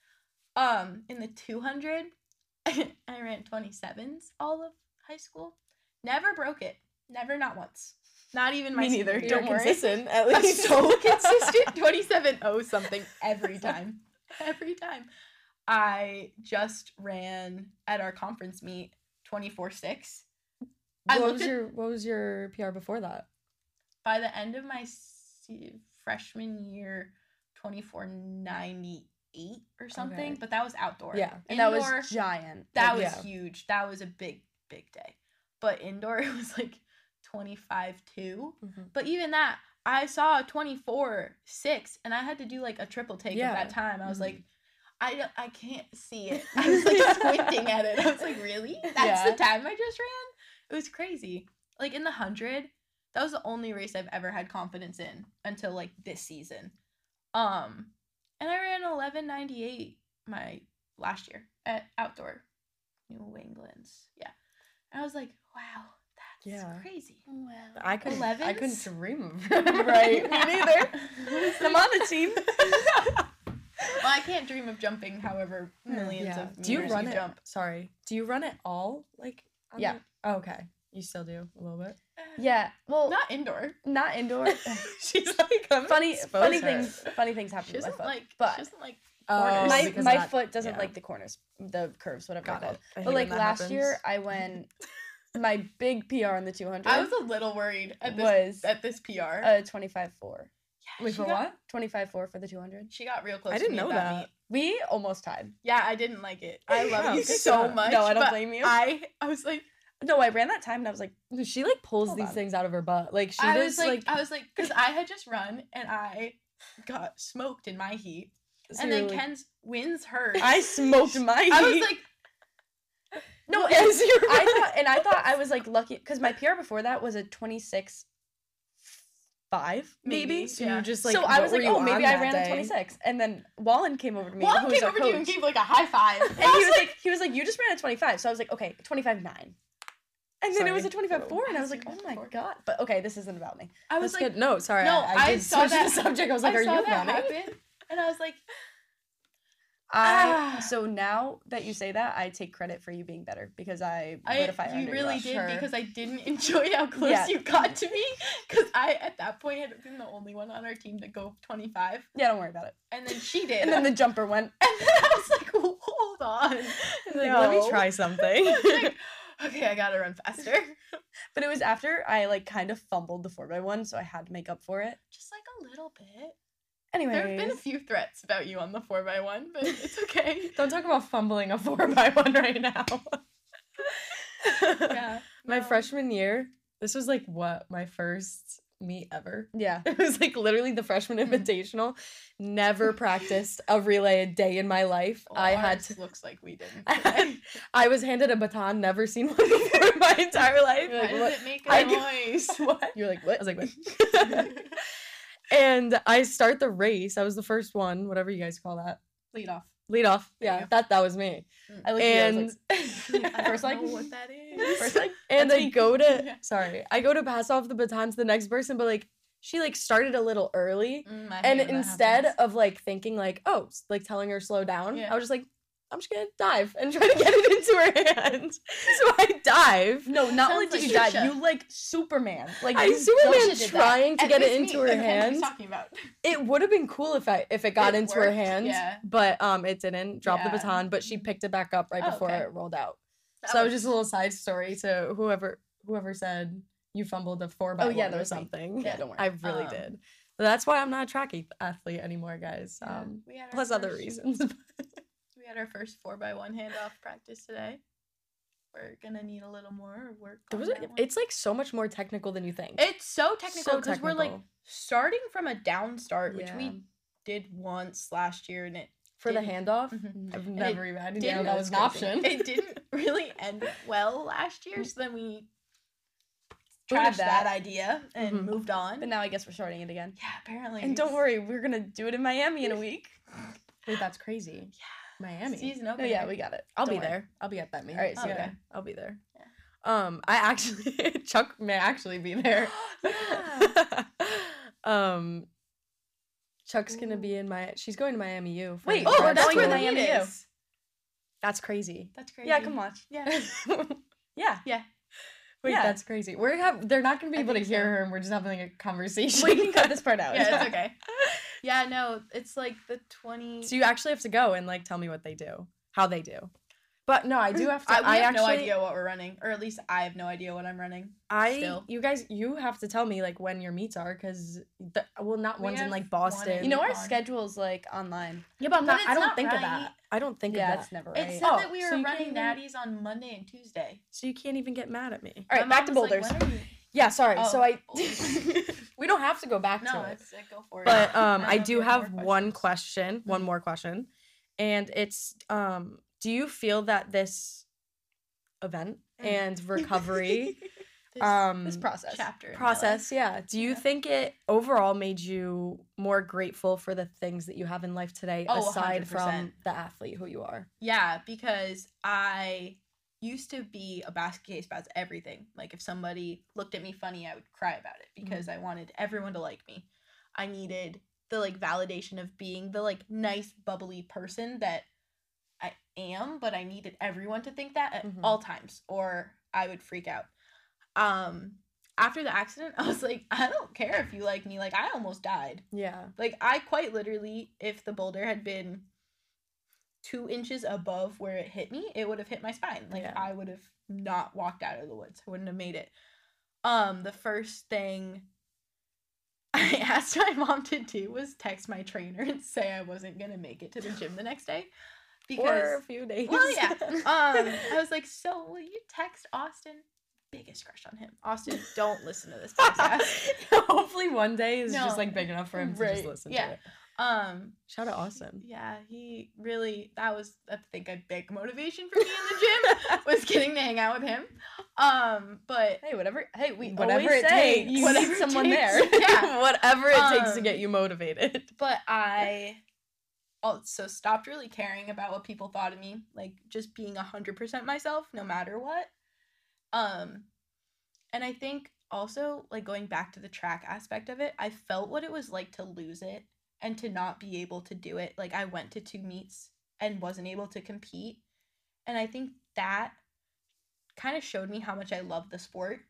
Um, in the 200, I ran 27s all of high school. Never broke it. Never, not once. Not even my Me neither. year. Don't worry. consistent at I'm least. so consistent. 27 0 something every time. Every time. I just ran at our conference meet 24 6. What was at- your what was your PR before that? By the end of my se- freshman year, 2498 or something, Okay. but that was outdoor. Yeah. and that Indoor, was giant that Like, was yeah. huge. That was a big, big day. But indoor, it was like 25 2. Mhm. But even that, I saw a 24 6 and I had to do like a triple take Yeah. at that time. I was Mhm. like, I, I can't see it. I was like squinting at it. I was like, really? That's Yeah. the time I just ran? It was crazy. Like in the 100, that was the only race I've ever had confidence in until like this season. Um, and I ran 1198 my last year at outdoor New England's. Yeah. And I was like, wow, that's Yeah. crazy. well I couldn't I couldn't dream of Right, me neither. I'm on the team. Well, I can't dream of jumping however millions Yeah. of Do you meters run it? jump. Sorry. Do you run it all like? on Yeah. the- Oh, okay. You still do a little bit. yeah well Not indoor. not indoor She's like, I'm funny funny her. things funny things happen She with my doesn't foot like. but she doesn't like. Oh, corners. my because my that- foot doesn't yeah. like the corners the curves whatever Got it. called but like last happens. year i went my big pr in the 200 I was a little worried at this was at this PR. uh 25 4 Wait, for got- what? 25 4 for the 200 She got real close. I didn't know that. we almost tied Yeah, I didn't like it. I love Wow, you so much. No, I don't blame you. I I was like, No, I ran that time and I was like, She like pulls these on. things out of her butt. Like she I was like, like, I was like, because I had just run and I got smoked in my heat, so and then like- Kenz wins hers. I smoked my. I was like, no, and Yes, you're I thought, and I thought I was like lucky because my PR before that was a twenty six five maybe. Maybe. So Yeah. you just like so I was like, oh, maybe I ran day? a twenty six, and then Wallen came over to me. Who's came over to you and coach, gave like a high five, and he was like, he was like, you just ran a twenty five. So I was like, okay, twenty five nine. And then it was a Sorry. 25 4, and I was like, oh my god. But okay, this isn't about me. I was That's like, good. No, sorry. No, I, I, I saw that- the subject. I was like, I "Are you running?" happen, and I was like, I so now that you say that, I take credit for you being better because I I, lit you really did Sure. because I didn't enjoy how close Yeah. you got to me. Because I, at that point, had been the only one on our team to go 25, Yeah, don't worry about it. and then she did. And then the jumper went. and then I was like, hold on. Like, Let me try something. Like, okay, I gotta run faster. But it was after I like kind of fumbled the four by one, so I had to make up for it. Just like a little bit. Anyway, There have been a few threats about you on the 4x1, but it's okay. Don't talk about fumbling a four by one right now. yeah. My no. freshman year, this was like what my first meet ever. yeah. It was like literally the freshman Mhm. invitational. Never practiced a relay a day in my life. Well, I had to. looks like we didn't. I, I was handed a baton. Never seen one before in my entire life. You're Why like, does what? it make a I- noise? what? You're like, what? I was like, what? And I start the race. I was the first one, whatever you guys call that. Lead off. Lead off. There Yeah, go. that that was me. I looked at you, I was And like, First don't leg? know what that is. First like and That's I me. go to Yeah. sorry, I go to pass off the baton to the next person, but like she like started a little early, Mm, and instead of like thinking like oh like telling her slow down, Yeah. I was just like I'm just gonna dive and try to get it into her hand. So I dive. No, not Sounds only did like you die, Trisha. you like Superman. Like I you Superman just did that. trying to And get it it's into me, her and Ken hand. was talking about. It would have been cool if I if it got It into her worked, hand, yeah. but um it didn't drop the baton, but she picked it back up right Oh, before okay. it rolled out. That so it was just a little side story to whoever whoever said you fumbled a four by Oh, yeah, one that or was me. something. Yeah, don't worry. I really Um, did. But that's why I'm not a track ath- athlete anymore, guys. Yeah, Um, we had our plus other first- reasons. We had our first four by one handoff practice today. We're gonna need a little more work. There on was a- it's like so much more technical than you think. It's so technical So because we're like starting from a down start, which Yeah. we did once last year, and it For the handoff, Mhm. I've never even know that was an option. it didn't really end well last year. So then we trashed that. that idea and Mhm. moved on. But now I guess we're starting it again. yeah, apparently. And don't worry, we're gonna do it in Miami in a week. Wait, that's crazy. Miami. Season No, opener. yeah, we got it. I'll Don't be worry. there. I'll be at that meeting. All right, see you okay. there. I'll be there. Um, I actually Chuck may actually be there. Yeah. um, Chuck's gonna be in my. She's going to Miami U. for Wait, oh, grad that's that's where where the the school. meet meet is. is. That's crazy. That's crazy. Yeah, come watch. Yeah. Yeah. Yeah. Wait, Yeah. that's crazy. We're have they're not gonna be I able to hear so. her, and we're just having a conversation. we can cut this part out. Yeah, it's okay. Yeah, no, it's like the twenty. so you actually have to go and like tell me what they do, how they do. But no, I do have to. I, we I have actually, no idea what we're running, or at least I have no idea what I'm running. I still. you guys you have to tell me like when your meets are because well not We one's in have like one Boston. in- You know our on. schedule's like online. yeah, but I'm But not. I don't not think of that. I don't think yeah, of it's that. never It right. said Oh, that we were you running can't natties on Monday and Tuesday. So you can't even get mad at me. All right, My back to mom was like, boulders. "When are you-" Yeah, sorry. So Oh, I we don't have to go back No, to it. it's uh, go for it. But um I I do have one question, one Mhm. more question. And it's um do you feel that this event Mm. and recovery This um This process. chapter process, yeah. Do you Yeah. think it overall made you more grateful for the things that you have in life today Oh, aside from 100%. the athlete who you are? Yeah, because I used to be a basket case about everything. Like if somebody looked at me funny, I would cry about it because I wanted everyone to like me. I needed the like validation of being the like nice bubbly person that I am, but I needed everyone to think that at Mhm. all times or I would freak out. Um after the accident, I was like, I don't care if you like me. Like I almost died. Yeah. Like I quite literally, if the boulder had been two inches above where it hit me, it would have hit my spine. Like Yeah. I would have not walked out of the woods. I wouldn't have made it. Um, the first thing I asked my mom to do was text my trainer and say I wasn't gonna make it to the gym the next day. Because for a few days. well, yeah. Um, I was like, so will you text Austin? Biggest crush on him. Austin, don't listen to this podcast. Hopefully one day is just like big enough for him to just listen yeah. to it. Um, Shout out Austin. yeah, he really that was I think a big motivation for me in the gym was getting to hang out with him. Um, but Hey, whatever. Hey, we Whatever it say takes. you need someone takes. there. Yeah. Whatever it takes to Um, get you motivated. but I also stopped really caring about what people thought of me, like just being 100% myself no matter what. Um and I think also like going back to the track aspect of it, I felt what it was like to lose it and to not be able to do it. Like I went to two meets and wasn't able to compete. And I think that kind of showed me how much I love the sport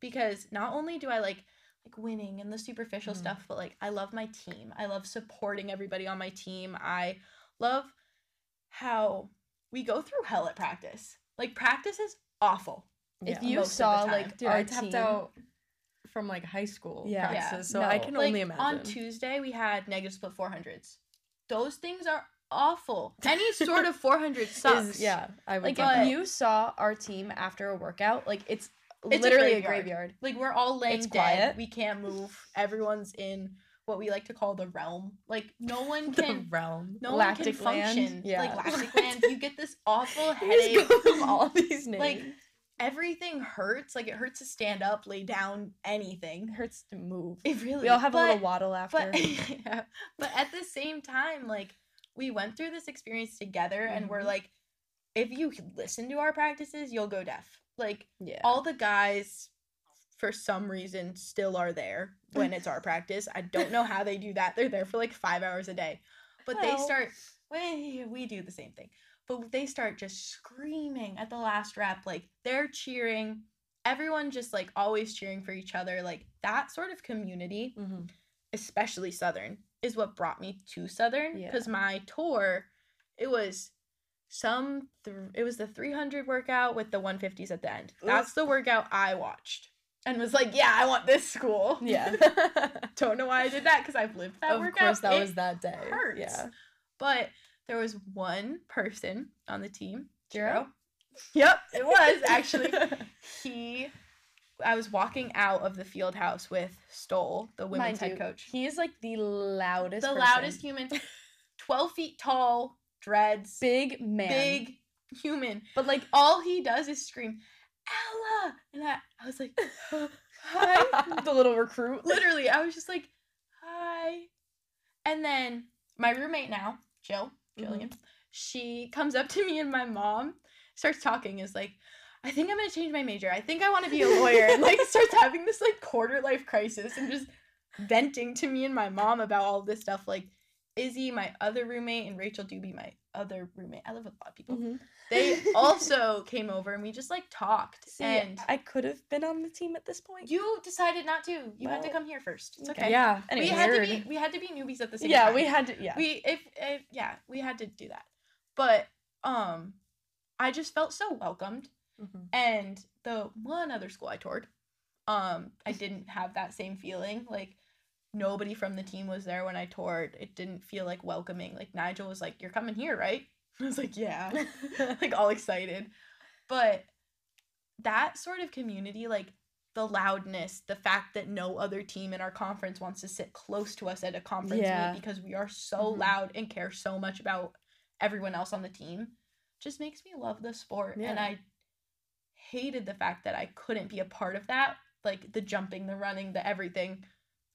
because not only do I like like winning and the superficial Mhm. stuff, but like I love my team. I love supporting everybody on my team. I love how we go through hell at practice. Like practice is awful. If you most of the saw like Dude, our I tapped team, out from like high school Yeah. Yeah, practices, so I can like only imagine. on Tuesday we had negative split 400s. Those things are awful. Any sort of 400 sucks. Is, yeah, I would like if you saw our team after a workout, like it's, It's literally a graveyard. graveyard. Like we're all laying It's dead. quiet. We can't move. Everyone's in what we like to call the realm. Like no one can the realm. no Lactic one can land. function. Yeah. Like lactic land, you get this awful headache. from all these names. Like, Everything hurts. Like it hurts to stand up, lay down, anything. It hurts to move. It really. We all have a little waddle after. But yeah, but at the same time, like we went through this experience together, and we're Mhm. like, if you listen to our practices, you'll go deaf. Like yeah. all the guys, for some reason, still are there when it's our practice. I don't know how they do that. They're there for like five hours a day, but they start. We we do the same thing, but they start just screaming at the last rep. Like they're cheering. Everyone just like always cheering for each other. Like that sort of community Mhm. especially Southern, is what brought me to Southern. Yeah. Because my tour, it was some, th- it was the 300 workout with the 150s at the end. That's the workout I watched and was like, yeah, I want this school. Yeah. Don't know why I did that because I've lived that of workout. course, that It was that day. hurts. Yeah. But there was one person on the team. Jiro? Yep, it was actually. he, I was walking out of the field house with Stoll, the women's Mind head you, coach He is like the loudest. the person. loudest human 12 feet tall dreads. Big man. big human. But like all he does is scream ella! And i, I was like hi. The little recruit. literally i was just like hi. And then my roommate now jill jillian mm-hmm. she comes up to me and my mom starts talking is like i think i'm gonna change my major. I think i want to be a lawyer. And like starts having this like quarter life crisis and just venting to me and my mom about all this stuff like izzy my other roommate and rachel doobie my other roommate i live with a lot of people Mhm. they also came over and we just like talked See, and I could have been on the team at this point. you decided not to you had to come here first it's okay. Yeah. we Anyway, had to be we had to be newbies at the same yeah, time we had to. Yeah. we if, if yeah we had to do that but um i just felt so welcomed Mhm. and the one other school i toured um i didn't have that same feeling like nobody from the team was there when i toured. It didn't feel like welcoming. Like nigel was like you're coming here right? I was like yeah. Like all excited. But that sort of community like the loudness the fact that no other team in our conference wants to sit close to us at a conference Yeah. meet because we are so Mhm. loud and care so much about everyone else on the team just makes me love the sport. And i hated the fact that i couldn't be a part of that like the jumping the running the everything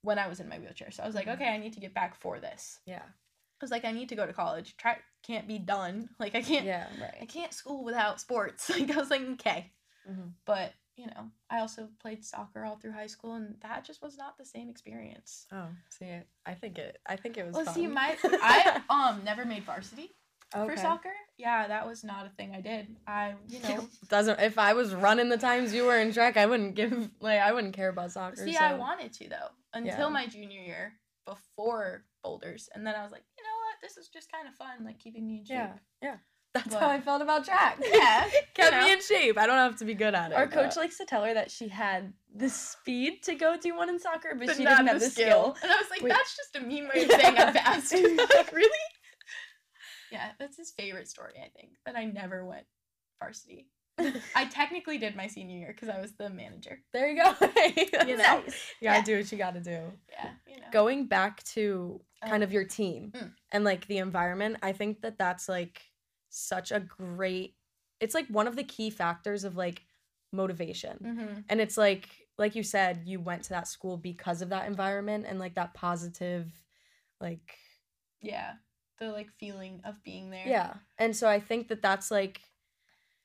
when i was in my wheelchair so i was like Mhm. okay i need to get back for this Yeah. i was like i need to go to college track can't be done like i can't Yeah. Right. I can't school without sports. Like I was like, okay. Mhm. But, you know, I also played soccer all through high school and that just was not the same experience. Oh, see, I think it. I think it was. Well, see, my I um never made varsity for soccer. Yeah, that was not a thing I did. I, you know, Doesn't if I was running the times you were in track, I wouldn't give like I wouldn't care about soccer. see, so. I wanted to though until Yeah. my junior year before boulders, and then I was like, you know what, this is just kind of fun, like keeping me in shape. Yeah, yeah. That's But- how I felt about track. Yeah, kept you know. me in shape. I don't have to be good at it. Our coach but- likes to tell her that she had the speed to go do one in soccer, but, but she didn't have the skill. And I was like, Wait. that's just a mean way of saying I'm fast. like, really? Yeah, that's his favorite story, I think. That I never went varsity. I technically did my senior year because I was the manager. there you go. You know? Nice. You gotta Yeah. do what you gotta do. Yeah, you know. Going back to kind Uh, of your team Mm. and like the environment, I think that that's like such a great. It's like one of the key factors of like motivation, Mm-hmm. and it's like like you said, you went to that school because of that environment and like that positive, like Yeah, the like feeling of being there. Yeah. And so I think that that's like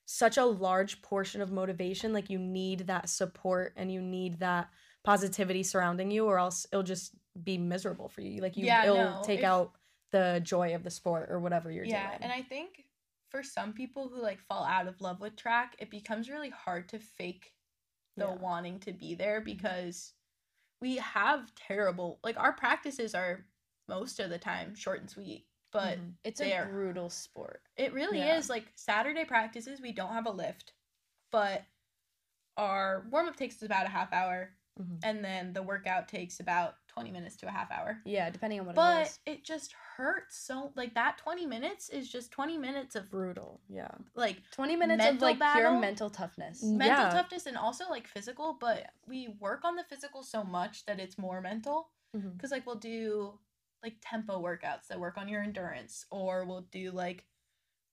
such a large portion of motivation. Like you need that support and you need that positivity surrounding you, or else it'll just be miserable for you. Like you, Yeah, it'll no, take if- out the joy of the sport or whatever you're yeah, doing. Yeah, and I think for some people who like fall out of love with track, it becomes really hard to fake the Yeah. wanting to be there mm-hmm. because we have terrible like our practices are most of the time short and sweet, but Mhm. It's a brutal sport. It really Yeah. is like Saturday practices. We don't have a lift, but our warm up takes about a half hour, Mhm. and then the workout takes about twenty minutes to a half hour. Yeah, depending on what it But is. it just hurts so like that twenty minutes is just twenty minutes of brutal. Yeah. like 20 minutes of like battle? pure mental toughness. Mental Yeah. toughness and also like physical. But we work on the physical so much that it's more mental. Because like we'll do like tempo workouts that work on your endurance or we'll do like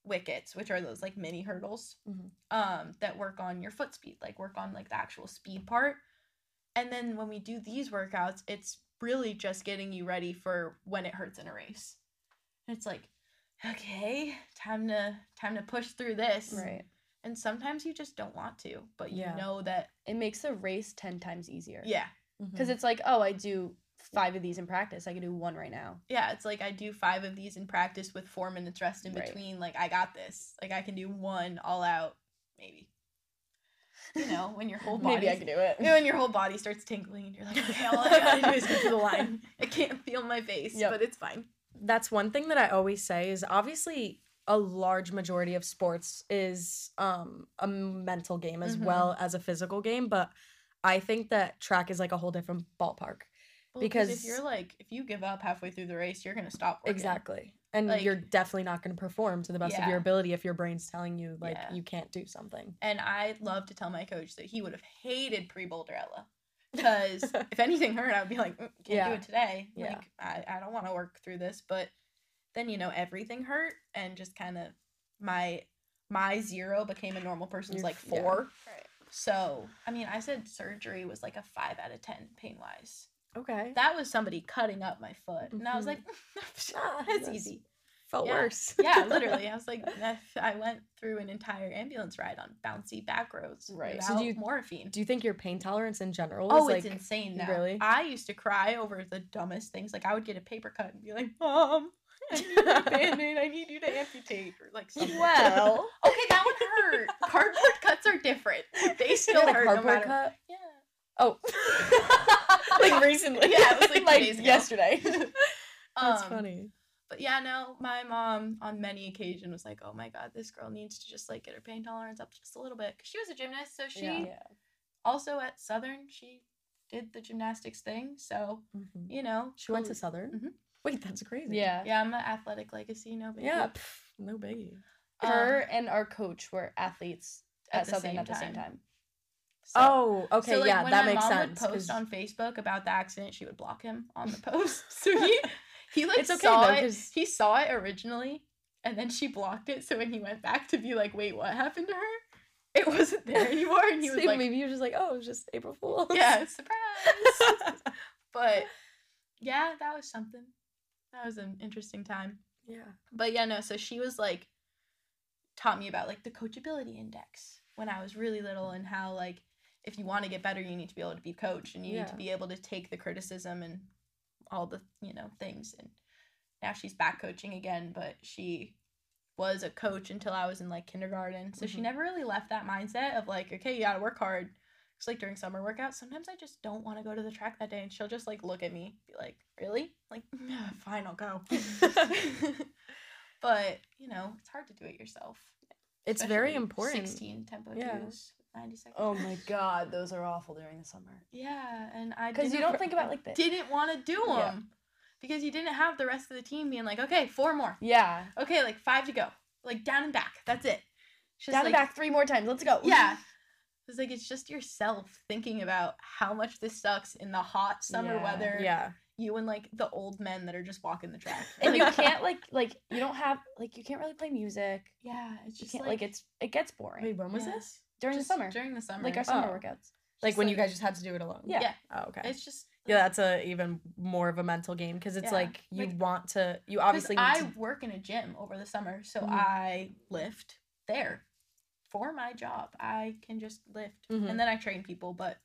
wickets which are those like mini hurdles Mhm. um that work on your foot speed like work on like the actual speed part and then when we do these workouts it's really just getting you ready for when it hurts in a race and it's like okay time to time to push through this Right. and sometimes you just don't want to but you Yeah. know that It makes the race 10 times easier. yeah Because Mhm. it's like, oh, I do five of these in practice. I can do one right now. yeah, it's like I do five of these in practice with four minutes rest in Right. between. Like I got this. Like I can do one all out, maybe. You know, when your whole body Maybe I can do it. when your whole body starts tingling and you're like, okay, all I gotta do is get to the line. I can't feel my face, Yep. but it's fine. that's one thing that I always say is obviously a large majority of sports is um a mental game as Mhm. well as a physical game, but I think that track is like a whole different ballpark. Well, Because- if you're like, if you give up halfway through the race, you're gonna stop. Working. Exactly. And Like- you're definitely not going to perform to the best of your ability if your brain's telling you like Yeah. you can't do something. And I'd love to tell my coach that he would have hated pre Boulderella Because if anything hurt, I would be like, "Mm, can't Yeah. do it today. Yeah. Like, I, I don't want to work through this. But then, you know, everything hurt and just kind of my my zero became a normal person's Your like f- yeah. four. Right. So, I mean, I said surgery was like a five out of 10 pain wise. Okay. That was somebody cutting up my foot. And I was like, Ah, that's that's- easy. Felt Yeah. worse. Yeah, literally. I was like, I went through an entire ambulance ride on bouncy back roads Right. without So do you- morphine. do you think your pain tolerance in general Oh, it's like insane now. really? I used to cry over the dumbest things. Like I would get a paper cut and be like, "Mom, I need a band-aid. I need you to amputate," or like something. Well, okay, that would hurt. Cardboard cuts are different. They still hurt no matter. cut? Yeah. Oh. like recently. Yeah, it was like, ago. yesterday. That's Um, funny. But yeah, no, my mom on many occasions was like, "Oh my god, this girl needs to just like get her pain tolerance up just a little bit." Cause she was a gymnast, so she yeah. also at Southern she did the gymnastics thing. So Mhm. you know, She went to Southern. Mhm. Wait, that's crazy. Yeah. Yeah, I'm an athletic legacy. No big Yeah. pff, no biggie. Um, Her and our coach were athletes At at, Southern at the same time. So- oh, okay. so, like, yeah, that makes sense. Would post 'cause- on Facebook about the accident, she would block him on the post. so he he like It's okay, saw though, it. 'cause- He saw it originally, and then she blocked it. So when he went back to be like, "Wait, what happened to her?" It wasn't there anymore, and he was like, maybe you're just like, oh, it was just April Fool's. "Yeah, surprise!" but yeah, that was something. That was an interesting time. yeah. But yeah, no. So she was like, taught me about like the coachability index when I was really little, and how like if you want to get better, you need to be able to be coached, and you need to be able to take the criticism and all the you know things. And now she's back coaching again, but she was a coach until I was in like kindergarten, so she Mhm. never really left that mindset of like, okay, you gotta work hard. It's like during summer workouts, sometimes I just don't want to go to the track that day, and she'll just like look at me, be like, "Really?" Like, "Yeah, fine, I'll go. but you know, it's hard to do it yourself. It's very important. Sixteen tempo Yeah. twos, ninety seconds. Oh my god, those are awful during the summer. Yeah, and I Because you don't think about like this. Didn't want to do them. Yeah. because you didn't have the rest of the team being like, okay, four more. Yeah. Okay, like five to go. Like down and back. That's it. It's just Down and back three more times. Let's go. Yeah. It's like it's just yourself thinking about how much this sucks in the hot summer Yeah. weather. Yeah. You and like the old men that are just walking the track. and you can't like like you don't have like you can't really play music. Yeah, it's You just can't like, like, it's it gets boring Wait, when was Yeah. this? During just the summer. During the summer. like our summer Oh. workouts. Like Just when you guys just had to do it alone. Yeah. Yeah. Oh, okay. It's just yeah, that's a even more of a mental game because it's Yeah. like you Like- want to. You obviously need I to. work in a gym over the summer, so Mhm. I lift there for my job. I can just lift, Mhm. and then I train people, but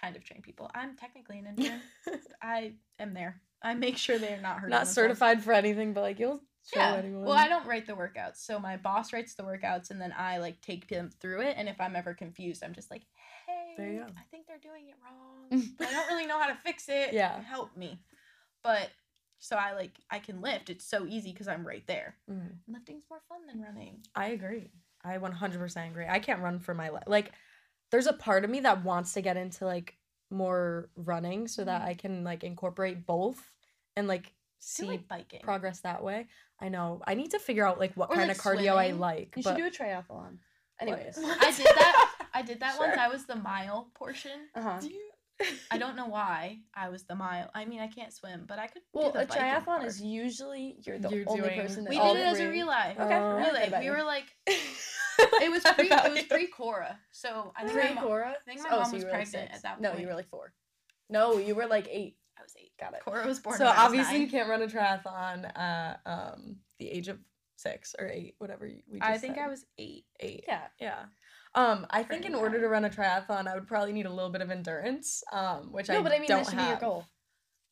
kind of train people. I'm technically an intern. I am there. I make sure they're not hurting. Not certified for anything, but like you'll show Yeah. anyone. Well, I don't write the workouts, so my boss writes the workouts, and then I like take them through it. And if I'm ever confused, I'm just like, "Hey, There you go. I think they're doing it wrong. I don't really know how to fix it. Yeah. help me." But so I like I can lift. It's so easy because I'm right there. Mhm. Lifting's more fun than running. I agree. I 100% agree. I can't run for my life. Like, there's a part of me that wants to get into like more running so that Mhm. I can like incorporate both and like see like biking. progress that way. I know. I need to figure out like what Or, kind like, of cardio I like. You but should do a triathlon. Anyways. I did that. I did that once. I was the mile portion. Uh-huh. Do you- I don't know why I was the mile. I mean, I can't swim, but I could. Well, do the a triathlon part. is usually you're the You're only doing- person that We did it as a relay. Okay. Oh. Relay. We you. were like, it was pre. It was you. pre Cora. So I think my Pre mom, Cora. I think my oh, mom so was you were like at that point. No, you were like four. No, you were like eight. Eight. Got it. Cora was born. So when I was obviously you can't run a triathlon at um the age of six or eight, whatever you- we just I think said. I was eight. eight. Yeah. Yeah. Um, I think in order to run a triathlon, I would probably need a little bit of endurance, um, which No, I but I mean don't that should have. be your goal.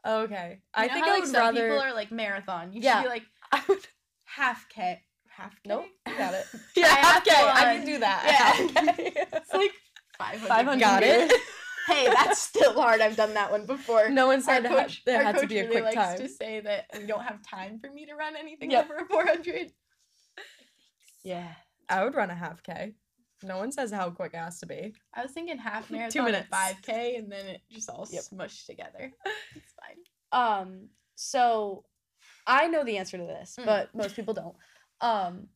Okay, You I think how, I like, would some rather. people are like marathon. You Yeah. should be like I would, half K. Half K. Nope, got it. yeah, half K. I can do that. Yeah. It's like 500. 500 Got it. Hey, that's still hard. I've done that one before. No one Our said ha- coach, there our had to be a really quick likes time. to say that we don't have time for me to run anything Yep. over 400. Yeah. I would run a half K. No one says how quick it has to be. I was thinking half Two marathon minutes. 5K, and then it just all Yep. smushed together. It's fine. Um. So, I know the answer to this, Mm. but most people don't. Um,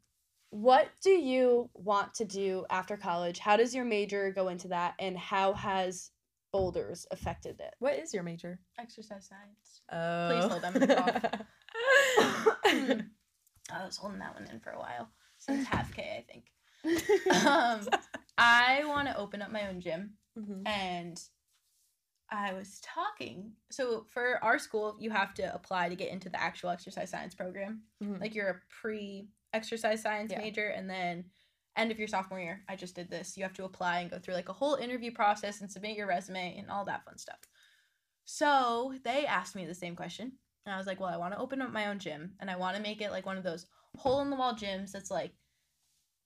what do you want to do after college? How does your major go into that, and how has boulders affected it? What is your major? Exercise science. Oh. Please hold them off. I was holding that one in for a while since half K, I think. Um, I want to open up my own gym, Mhm. and I was talking. So for our school, you have to apply to get into the actual exercise science program. Mhm. Like you're a pre-exercise science Yeah. major, and then end of your sophomore year, I just did this. You have to apply and go through like a whole interview process and submit your resume and all that fun stuff. So they asked me the same question. And I was like, well, I want to open up my own gym and I want to make it like one of those hole in the wall gyms that's like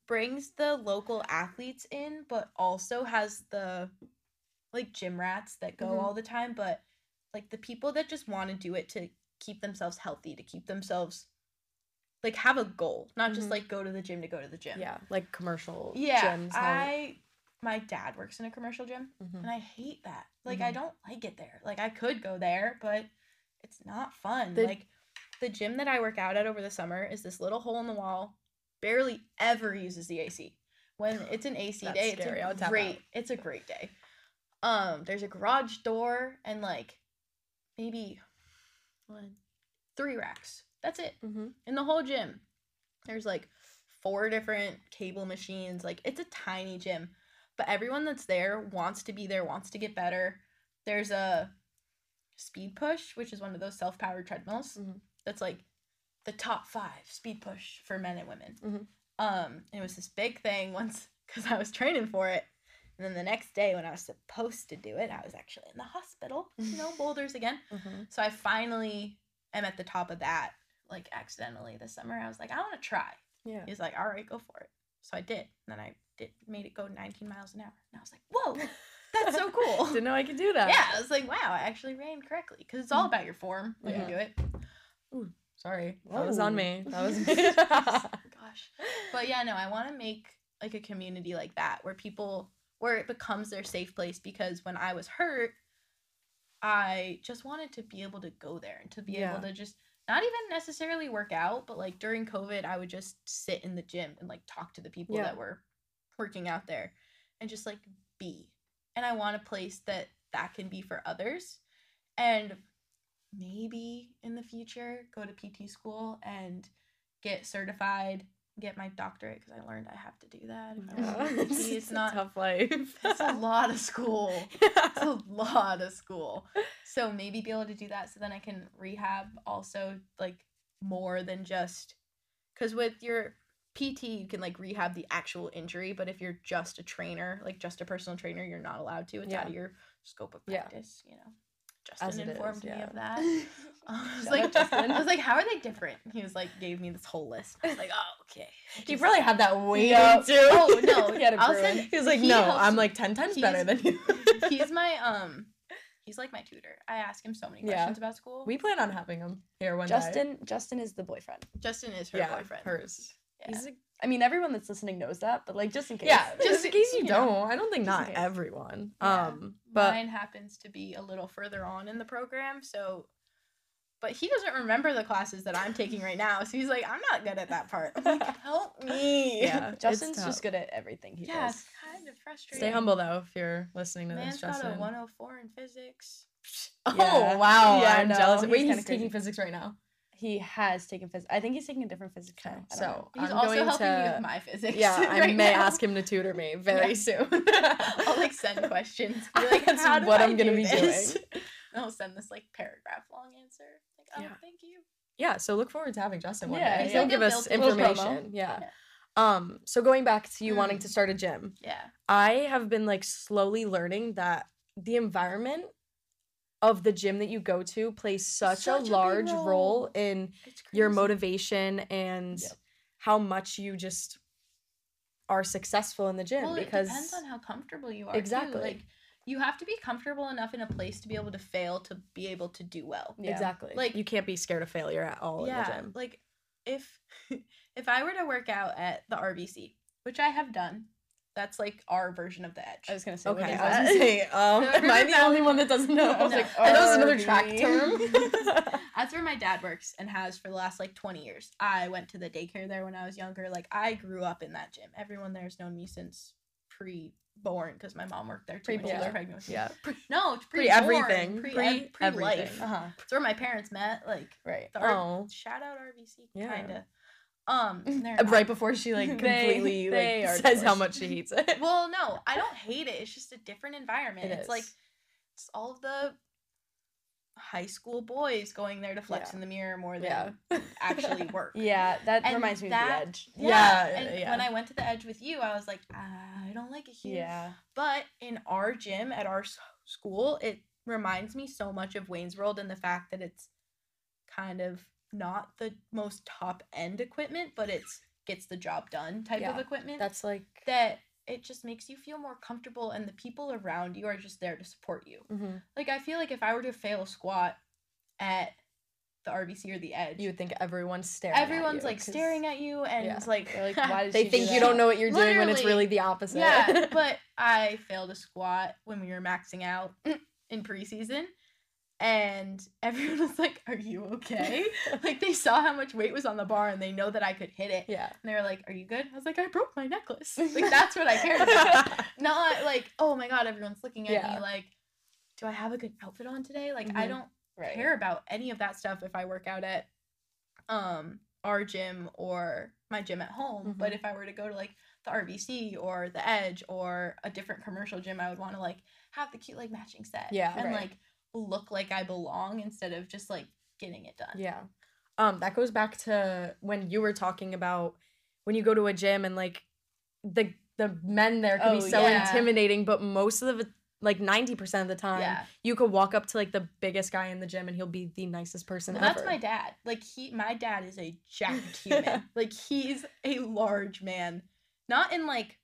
brings the local athletes in, but also has the like gym rats that go Mhm. all the time, but like the people that just want to do it to keep themselves healthy, to keep themselves like have a goal, not just Mhm. like go to the gym to go to the gym. Yeah, like commercial Yeah. gyms. I my dad works in a commercial gym Mhm. and I hate that. Like I Mhm. don't like it there. Like I could go there, but it's not fun. The- like the gym that I work out at over the summer is this little hole in the wall, barely ever uses the AC. When it's an AC day, scary. I it's a great it's a great day. Um, there's a garage door and like maybe one, three racks. That's it Mhm. in the whole gym. There's like four different cable machines. Like it's a tiny gym, but everyone that's there wants to be there, wants to get better. There's a speed push, which is one of those self-powered treadmills. Mhm. That's like the top five speed push for men and women. Mhm. Um, and it was this big thing once because I was training for it. And then the next day when I was supposed to do it, I was actually in the hospital. You know, boulders again. Mhm. So I finally am at the top of that, like accidentally this summer. I was like, I want to try. Yeah. He's like, all right, go for it. So I did. And then I did made it go 19 miles an hour. And I was like, whoa, that's so cool. Didn't know I could do that. yeah, I was like, wow, I actually ran correctly because it's all mm. about your form when Yeah. you do it. Ooh, Sorry, that was on me. That was me. Oh gosh. But yeah, no, I want to make like a community like that where people where it becomes their safe place because when I was hurt, I just wanted to be able to go there and to be Yeah. able to just not even necessarily work out, but like during COVID, I would just sit in the gym and like talk to the people Yeah. that were working out there and just like be. And I want a place that that can be for others. And maybe in the future go to PT school and get certified, get my doctorate because I learned I have to do that. If oh, to it's, it's not tough life. it's a lot of school. It's a lot of school. So maybe be able to do that so then I can rehab also like more than just because with your PT you can like rehab the actual injury, but if you're just a trainer, like just a personal trainer, you're not allowed to. It's out of your scope of Yeah. practice, you know. Justin it is, informed me yeah. of that. I was Shout like, out Justin. I was like, how are they different? He was like, gave me this whole list. I was like, oh, okay. He Just- probably had that waiting Yep. too. Oh, no, He had a I'll send- He was like, he no, helps- I'm like ten times better than you. he's my um he's like my tutor. I ask him so many Yeah. questions about school. we plan on having him here one day. Justin Justin is the boyfriend. Justin is her yeah, boyfriend. hers. Yeah. He's a, I mean, everyone that's listening knows that, but like just in case. yeah, Just just in case you you don't. I don't think just not everyone. Yeah. Um, but Mine happens to be a little further on in the program, so but he doesn't remember the classes that I'm taking right now, so he's like, I'm not good at that part. I'm like, help me. yeah, Justin's just good at everything he Yeah, does. it's kind of frustrating. Stay humble though if you're listening to Man's this, got Justin. a 104 in physics. Oh Yeah. wow, Yeah, I'm no, jealous. he's Wait, kinda he's taking physics right now. He has taken physics. I think he's taking a different physics now. I know. So He's I'm also going helping me to. with my physics. yeah, I may now. ask him to tutor me very Yeah. soon. I'll like send questions. Be like, That's how what I I'm gonna do be doing. I'll send this like paragraph long answer. Like, oh, Yeah. thank you. yeah, so look forward to having Justin one Yeah, day. He'll like give us built-in little promo. information. Yeah. Yeah. Um. So going back to you wanting Mm. to start a gym, Yeah. I have been like slowly learning that the environment of the gym that you go to plays such, Such a a large role. role. in your motivation and Yep. how much you just are successful in the gym Well, because it depends on how comfortable you are. Exactly. Too. Like you have to be comfortable enough in a place to be able to fail to be able to do well. Yeah. exactly Like- like you can't be scared of failure at all in the yeah. gym. Like if if I were to work out at the RBC, which I have done, that's like our version of the edge. I was gonna say. Okay, what is I was that? gonna say, um, am I the only one that doesn't know? I was No. like, I know it's another track term. That's where my dad works and has for the last like 20 years. I went to the daycare there when I was younger. Like I grew up in that gym. Everyone there has known me since pre-born because my mom worked there too when she was Pre-born. pregnant with me. yeah, No, it's Pre pre-born, everything. pre, Pre ev- pre-life. Uh huh. It's where my parents met. Like Right. the R- Oh. shout out RBC, Yeah. kinda. Um, Uh, not- right before she like completely they like are says how much she hates it. Well, no, I don't hate it. It's just a different environment. It it's like it's all of the high school boys going there to flex Yeah. in the mirror more than yeah, actually work. Yeah, that And reminds me that- of the edge. Yeah. Yeah, and yeah. when I went to the edge with you, I was like, I don't like it here. Yeah. But in our gym at our school, it reminds me so much of Wayne's World and the fact that it's kind of not the most top end equipment, but it's gets the job done type of equipment. that's like that it just makes you feel more comfortable and the people around you are just there to support you. mhm. Like I feel like if I were to fail a squat at the RBC or the Edge, you would think everyone's staring. at everyone's you, like 'cause staring at you and Yeah. it's like, like, why did They think do you don't know what you're doing when it's really the opposite. Yeah, but I failed a squat when we were maxing out in preseason. And everyone was like, Are you okay? like they saw how much weight was on the bar and they know that I could hit it. yeah. And they were like, Are you good? I was like, I broke my necklace. Like that's what I cared about. Not like, oh my god, everyone's looking at Yeah. me like, do I have a good outfit on today? Like I Mhm. don't Right. care about any of that stuff if I work out at um our gym or my gym at home. But Mhm. if I were to go to like the RBC or the Edge or a different commercial gym, I would want to like have the cute like matching set. Yeah. And Right. like look like I belong instead of just like getting it done. Yeah. Um, that goes back to when you were talking about when you go to a gym and like the the men there can Oh, be so yeah. intimidating, but most of the like ninety percent of the time, Yeah. you could walk up to like the biggest guy in the gym and he'll be the nicest person Well, ever. that's my dad. Like he, my dad is a jacked human. like he's a large man, not in like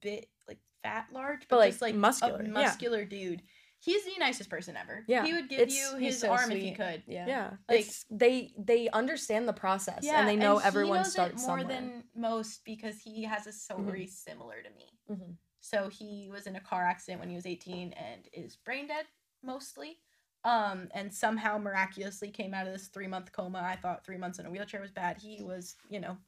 bit like fat large, but, But, like, just like muscular, a yeah. muscular dude. He's the nicest person ever. Yeah, he would give it's- you his so arm if he could. Yeah. Yeah, Like- it's they they understand the process and they know he everyone knows it starts more somewhere. than most because he has a story similar to me. Mhm. So he was in a car accident when he was 18 and is brain dead mostly. Um, and somehow miraculously came out of this three month coma. I thought three months in a wheelchair was bad. He was, you know,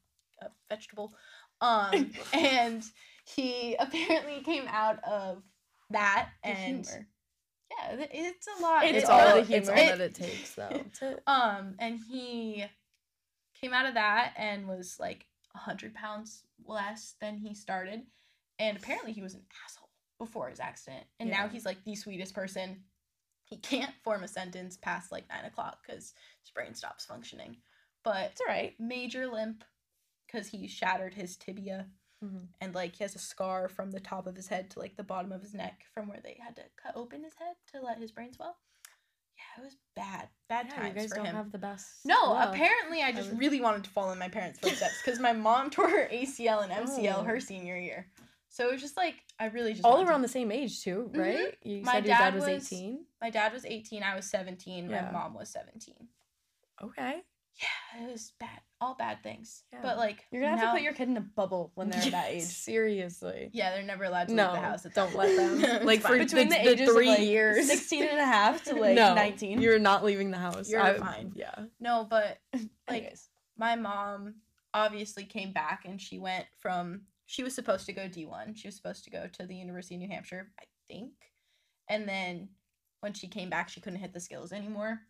a vegetable. Um, and he apparently came out of that The and humor. yeah, it's a lot. It's It's, all the humor. It- that it takes, though. um, and he came out of that and was like a hundred pounds less than he started, and apparently he was an asshole before his accident, and now he's like the sweetest person. He can't form a sentence past like nine o'clock because his brain stops functioning, but It's all right. major limp because he shattered his tibia Mhm. and like he has a scar from the top of his head to like the bottom of his neck from where they had to cut open his head to let his brain swell. Yeah, it was bad, bad Yeah, times you guys for don't him. have the best. no, luck. apparently I just would- really wanted to follow in my parents' footsteps because my mom tore her ACL and MCL Oh. her senior year. So it was just like I really just all wanted to- around the same age too, Mhm. right? You My said your dad dad was eighteen. My dad was 18, I was 17, Yeah. my mom was 17. Okay. Yeah, it was bad. All bad things. Yeah. But like You're gonna have now- to put your kid in a bubble when they're that age. Seriously. Yeah, they're never allowed to No, leave the house. don't let them. Like, for Between the, the ages three of like years. 16 and a half to like no, 19. You're not leaving the house. You're I- fine. Yeah. No, but like Anyways. my mom obviously came back and she went from she was supposed to go D1. She was supposed to go to the University of New Hampshire, I think. And then when she came back, she couldn't hit the skills anymore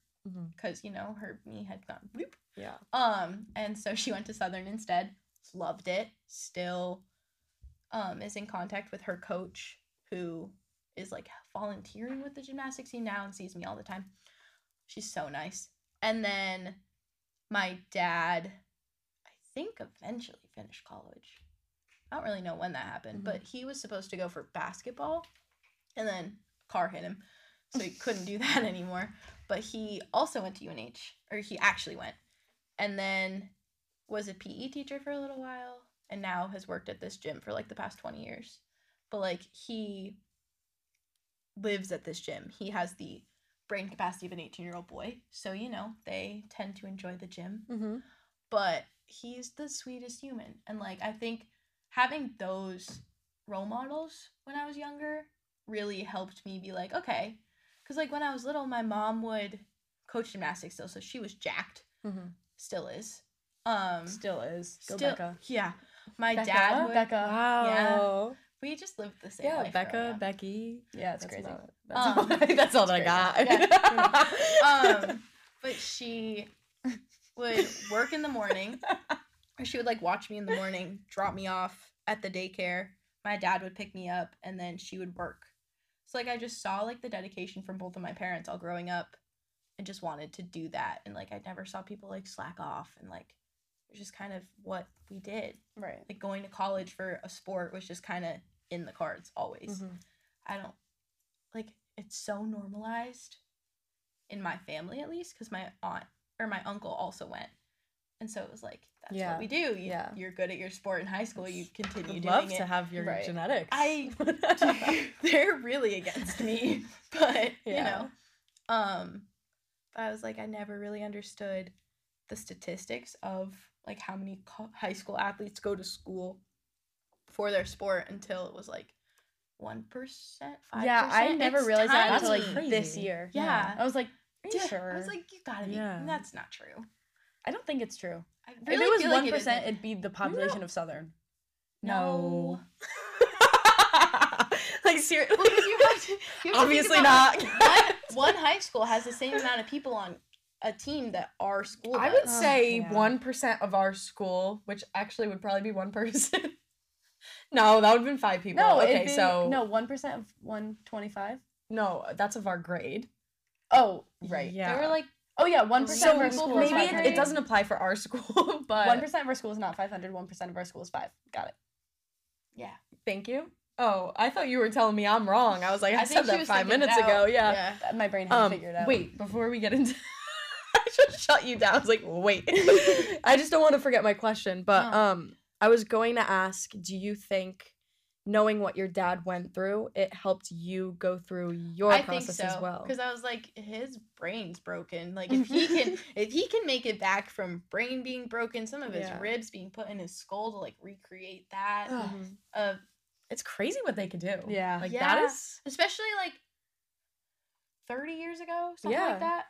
because, you know, her knee had gone bloop. Yeah. Um, and so she went to Southern instead. Loved it. Still um is in contact with her coach who is like volunteering with the gymnastics team now and sees me all the time. She's so nice. And then my dad I think eventually finished college. I don't really know when that happened, Mhm. but he was supposed to go for basketball and then car hit him. So he couldn't do that anymore. But he also went to UNH, or he actually went, and then was a PE teacher for a little while, and now has worked at this gym for like the past 20 years. But like he lives at this gym. He has the brain capacity of an 18 year old boy. So, you know, they tend to enjoy the gym Mm-hmm. but he's the sweetest human and like i think having those role models when i was younger really helped me be like okay because like when i was little my mom would coach gymnastics still so she was jacked Mm-hmm. still is um Still is. Go still Becca. yeah my Becca, dad would, Becca. Wow. we just lived the same Yeah, Becca. Becky. Yeah, it's That's crazy. about. That's, Um, all, that's all I crazy. got. um but she would work in the morning or she would like watch me in the morning drop me off at the daycare my dad would pick me up and then she would work so like i just saw like the dedication from both of my parents all growing up and just wanted to do that and like i never saw people like slack off and like it was just kind of what we did Right. like going to college for a sport was just kind of in the cards always Mhm. I don't like it's so normalized in my family at least because my aunt or my uncle also went. And so it was like that's Yeah. what we do. You, Yeah. You're good at your sport in high school, you continue Would doing love it. to have your Right. genetics. I they're really against me, but you know. Um I was like I never really understood the statistics of like how many co- high school athletes go to school for their sport until it was like 1%, 5%. Yeah, I never It's realized that until like Crazy. this year. Yeah. I was like, are you Yeah, sure? I was like, you gotta be. Yeah. That's not true. I don't think it's true. I if it was one like it percent, isn't. it'd be the population of Southern. No. like seriously. Well, 'cause you have to- you have Obviously not. like, one, one high school has the same amount of people on a team that our school Does. I would does. say yeah. one percent of our school, which actually would probably be one person. no, that would have been five people. No, okay, be- so no one percent of one twenty five. no, that's of our grade. Oh, right. Yeah. They were like, Oh yeah, one percent so of our school maybe it, it doesn't apply for our school, but One percent of our school is not five hundred. One percent of our school is five. Got it. yeah. Thank you. Oh, I thought you were telling me I'm wrong. I was like, I, I said that five minutes ago. Yeah. Yeah. My brain had Um, to figure it out. wait, before we get into, I just shut you down. I was like, wait, I just don't want to forget my question. But um, I was going to ask, do you think knowing what your dad went through, it helped you go through your I think process so. as well? Because I was like, his brain's broken. Like if he can if he can make it back from brain being broken, some of his Yeah. ribs being put in his skull to like recreate that. Ugh. Mhm. Uh It's crazy what they could do. Yeah. like Yeah. that is. especially like 30 years ago, something Yeah. like that.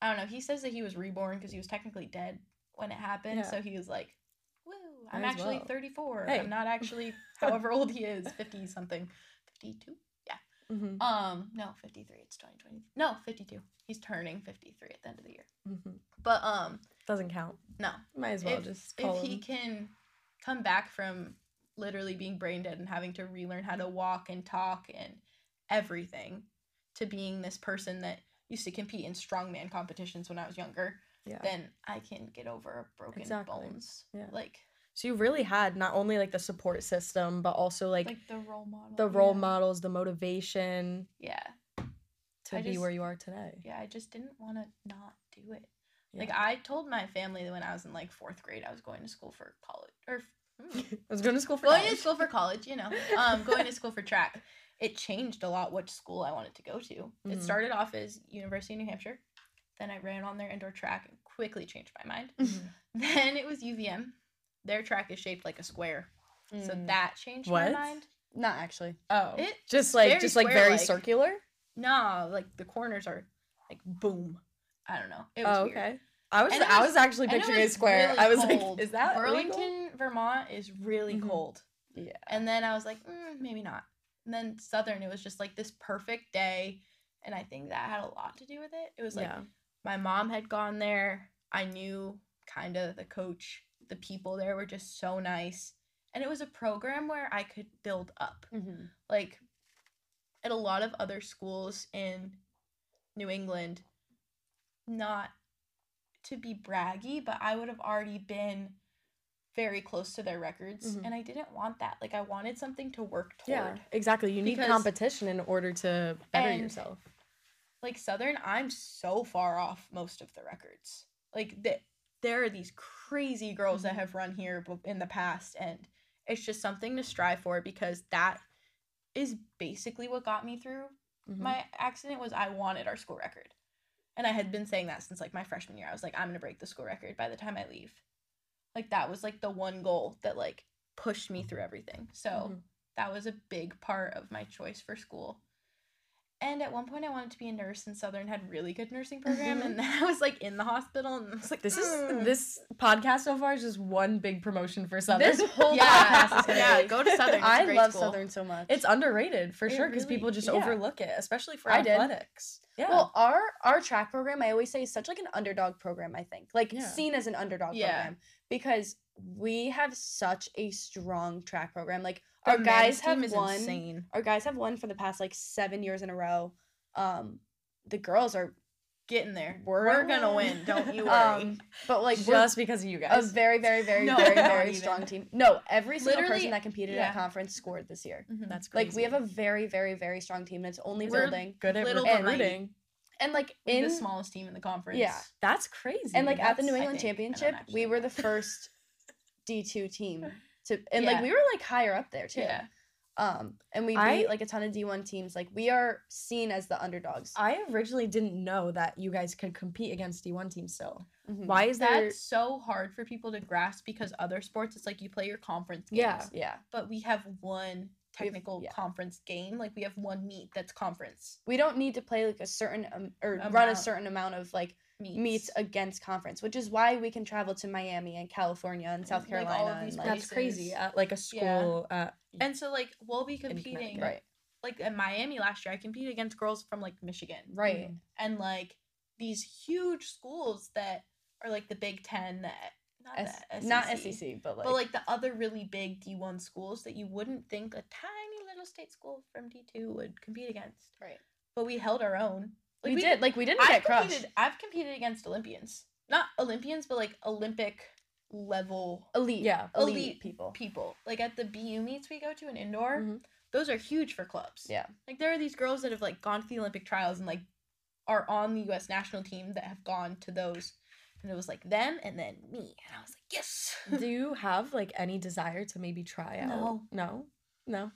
I don't know. He says that he was reborn because he was technically dead when it happened. Yeah. So he was like, "Woo! I'm actually well. 34. Hey. I'm not actually however old he is, 50 something, 52. Yeah. Mhm, Um, no, 53. It's 2020. No, 52. He's turning 53 at the end of the year. mhm. But um, Doesn't count. no. Might as well if, just if call he can come back from literally being brain dead and having to relearn how to walk and talk and everything to being this person that used to compete in strongman competitions when I was younger, Yeah. then I can get over broken Exactly. bones. Yeah. Like So you really had not only like the support system, but also like, like the role model. the role yeah. models, the motivation Yeah. to I be just- where you are today. Yeah, I just didn't want to not do it. Yeah. Like I told my family that when I was in like 4th grade I was going to school for college or hmm, I was going to school for going to school for college, you know, um, going to school for track. It changed a lot which school I wanted to go to. Mhm. It started off as University of New Hampshire. Then I ran on their indoor track and quickly changed my mind. Mhm. Then it was UVM. Their track is shaped like a square. So Mm, that changed What? my mind. not actually. Oh, It just like just like very circular. no, like the corners are like boom. I don't know. It was Oh, weird. okay. I was it I was- was actually picturing was square. really I was cold. like, is that Burlington? Vermont is really Mhm. cold. Yeah. And then I was like, mm, maybe not. And then Southern, it was just like this perfect day. And I think that had a lot to do with it. It was like yeah. my mom had gone there. I knew kind of the coach. The people there were just so nice. And it was a program where I could build up. Mm-hmm. Like at a lot of other schools in New England, not to be braggy, but I would have already been very close to their records. Mhm. And I didn't want that. Like I wanted something to work toward. Yeah, exactly. You need competition in order to better yourself. like Southern, I'm so far off most of the records. Like that, there are these crazy girls that Mhm. have run here in the past, and it's just something to strive for because that is basically what got me through Mhm. my accident. Was I wanted our school record, and I had been saying that since like my freshman year. I was like, I'm gonna break the school record by the time I leave. Like that was like the one goal that like pushed me through everything. So Mhm. that was a big part of my choice for school. And at one point, I wanted to be a nurse, and Southern had really good nursing program. Mhm. And then I was like in the hospital, and I was like, This "Mm." is this podcast so far is just one big promotion for Southern. This whole Yeah, podcast is gonna yeah, be- go to Southern. It's I great love school. Southern so much. it's underrated for It sure because really- people just yeah. overlook it, especially for I did. athletics. Yeah. Well, our our track program, I always say, is such like an underdog program. I think, like Yeah. seen as an underdog program, because we have such a strong track program. Like The our guys have won. insane. Our guys have won for the past like seven years in a row. Um, the girls are, Getting there. We're We're, gonna win. Don't you worry. um, but like just because of you guys, a very, very, very, No, very, very strong team. No, every single Literally, person that competed yeah. at conference scored this year. Mhm. That's crazy. Like we have a very, very, very strong team that's only We're building. good at little And like in the smallest team in the conference. Yeah. That's crazy. and like at the New England think. Championship, we were the first D two team to, and like we were like higher up there too. Yeah. Um, and we I- beat like a ton of D one teams. Like we are seen as the underdogs. I originally didn't know that you guys could compete against D1 teams still. Mhm. Why is there so hard for people to grasp because other sports, it's like you play your conference games. Yeah. Yeah, But we have one technical yeah. conference game. Like we have one meet that's conference we don't need to play like a certain um, or run a certain amount of like meets. meets against conference, which is why we can travel to Miami and California and South Like, all of Carolina. these and, like, that's crazy at uh, like a school at and so like we'll be competing right, like in Miami last year I competed against girls from like Michigan. right. Mm. And like these huge schools that are like the Big Ten that not S- the not SEC, SEC, but like, but like the other really big D1 schools that you wouldn't think a tiny little state school from D2 would compete against. right. But we held our own. We, did like we didn't I've get crushed. competed, I've competed against Olympians. Not Olympians, but like Olympic level Elite, Yeah. elite, Elite people. people. Like at the BU meets we go to in indoor, Mhm. those are huge for clubs. Yeah. Like there are these girls that have like gone to the Olympic trials and like are on the US national team that have gone to those. And it was like them and then me. And I was like, yes. Do you have like any desire to maybe try out? No. No. No.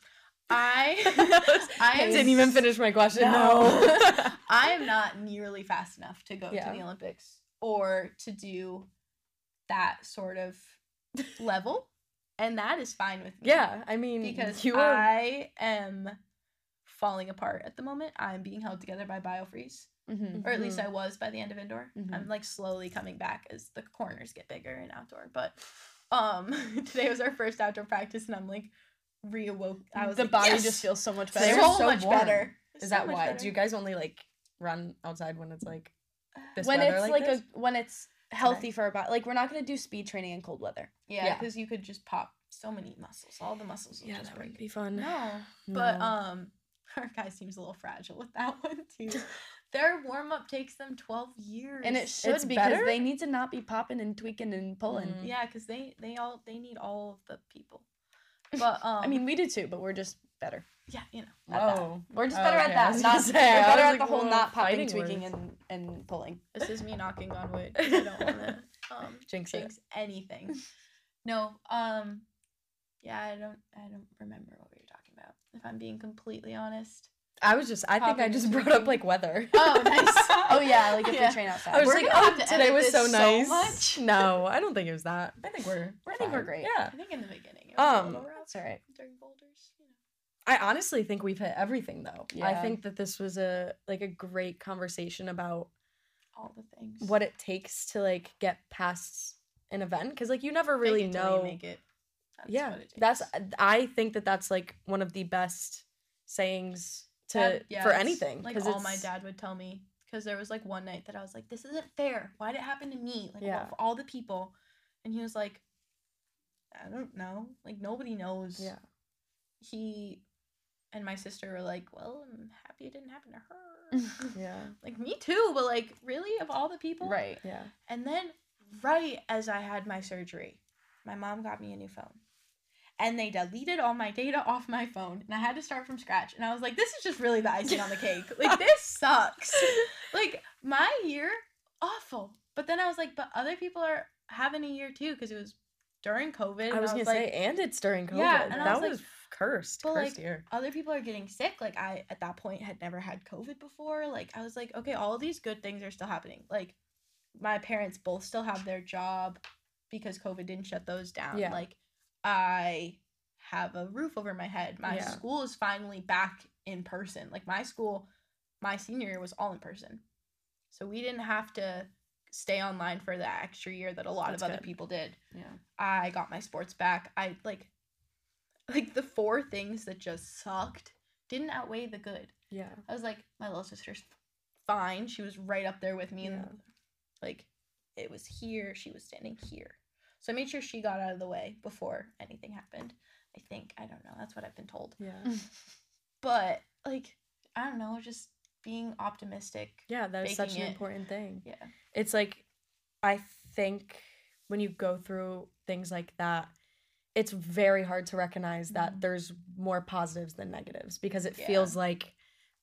I I didn't even finish my question. No. No. I am not nearly fast enough to go Yeah. to the Olympics or to do that sort of level. And that is fine with me. yeah, I mean, Because you are I am falling apart at the moment. I'm being held together by biofreeze, Mm-hmm. or at least Mhm. I was by the end of indoor. Mhm. I'm like slowly coming back as the corners get bigger in outdoor. But um, today was our first outdoor practice, and I'm like reawoke. I was the like, body "Yes!" just feels so much better. was so, so much warm. better. Is So that why? better. Do you guys only like run outside when it's like this when it's like, like, this? a when it's healthy for our body. Like we're not gonna do speed training in cold weather. Yeah, Yeah. because you could just pop so many muscles. All the muscles. Will yeah, just that break. would be fun. No, but um, our guy seems a little fragile with that one too. Their warm up takes them twelve years, And it should It's because better? they need to not be popping and tweaking and pulling. Mhm. yeah, because they they all they need all of the people. But um, I mean, we do too, but we're just better. yeah, you know. at that. Oh. We're just Oh, better okay, at I that. Not, gonna say, we're better was at the whole not popping, tweaking, words. and and pulling. This is me knocking on wood. 'cause I don't want to um, Jinx it. jinx anything. No, um, yeah, I don't, I don't remember what we were talking about. If I'm being completely honest. I was just I think I just brought up like weather. Oh, nice. Oh yeah, like if Yeah. we train outside. I was We're like, oh, today was so so nice. much. No, I don't think it was that. I think we're. I think we're great. Yeah. I think in the beginning. It was a Um, little That's all right. during boulders. You know. I honestly think we've hit everything though. Yeah. I think that this was a like a great conversation about All the things. what it takes to like get past an event because like you never really it know. Make it. That's yeah, that's. I think that that's like one of the best sayings to yeah, for anything Like all my dad would tell me because there was like one night that I was like, "This isn't fair. Why did it happen to me? Like Yeah. all the people," and he was like, "I don't know. Like nobody knows." Yeah. He and my sister were like, "Well, I'm happy it didn't happen to her." Yeah. like me too, but like really of all the people, Right. Yeah. And then right as I had my surgery, my mom got me a new phone. And they deleted all my data off my phone, and I had to start from scratch. And I was like, "This is just really the icing on the cake. Like this sucks. Like my year, awful." But then I was like, "But other people are having a year too, because it was during COVID." I and was gonna like, say, and it's during COVID. Yeah, and I that was was, like- cursed. but, cursed like, year. other people are getting sick. Like I at that point had never had COVID before. Like I was like, okay, all of these good things are still happening. Like my parents both still have their job because COVID didn't shut those down. Yeah. Like I have a roof over my head. My Yeah. school is finally back in person. Like my school, my senior year was all in person. So we didn't have to stay online for that extra year that a lot That's of other people did. Yeah. I got my sports back. I like like the four things that just sucked didn't outweigh the good. Yeah. I was like, my little sister's fine. She was right up there with me Yeah. and like it was here, she was standing here. So I made sure she got out of the way before anything happened. I think. I don't know. That's what I've been told. Yeah. But like, I don't know, just being optimistic. Yeah, that is such an it. important thing. Yeah. It's like I think when you go through things like that, it's very hard to recognize that Mhm. there's more positives than negatives because it Yeah. feels like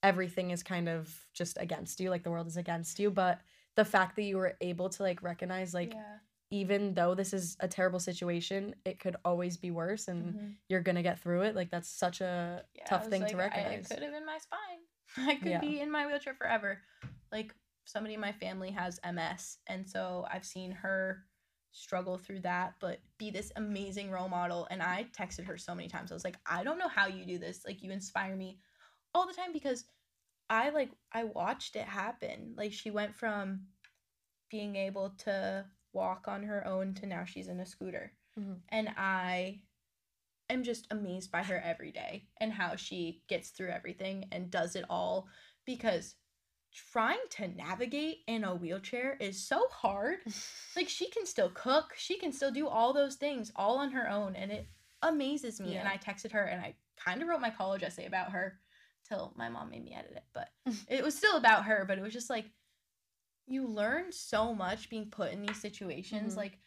everything is kind of just against you, like the world is against you. But the fact that you were able to like recognize, like, yeah. Even though this is a terrible situation, it could always be worse and Mhm. you're gonna get through it. Like that's such a Yeah, tough thing to like, I- recognize. It could have in my spine. I could Yeah. be in my wheelchair forever. Like somebody in my family has MS, and so I've seen her struggle through that, but be this amazing role model. And I texted her so many times. I was like, I don't know how you do this. Like you inspire me all the time because I like I watched it happen. Like she went from being able to walk on her own to now she's in a scooter. Mhm. And I am just amazed by her every day and how she gets through everything and does it all because trying to navigate in a wheelchair is so hard. like she can still cook, she can still do all those things all on her own and it amazes me. And I texted her and I kind of wrote my college essay about her till my mom made me edit it, but it was still about her, but it was just like you learn so much being put in these situations Mhm. like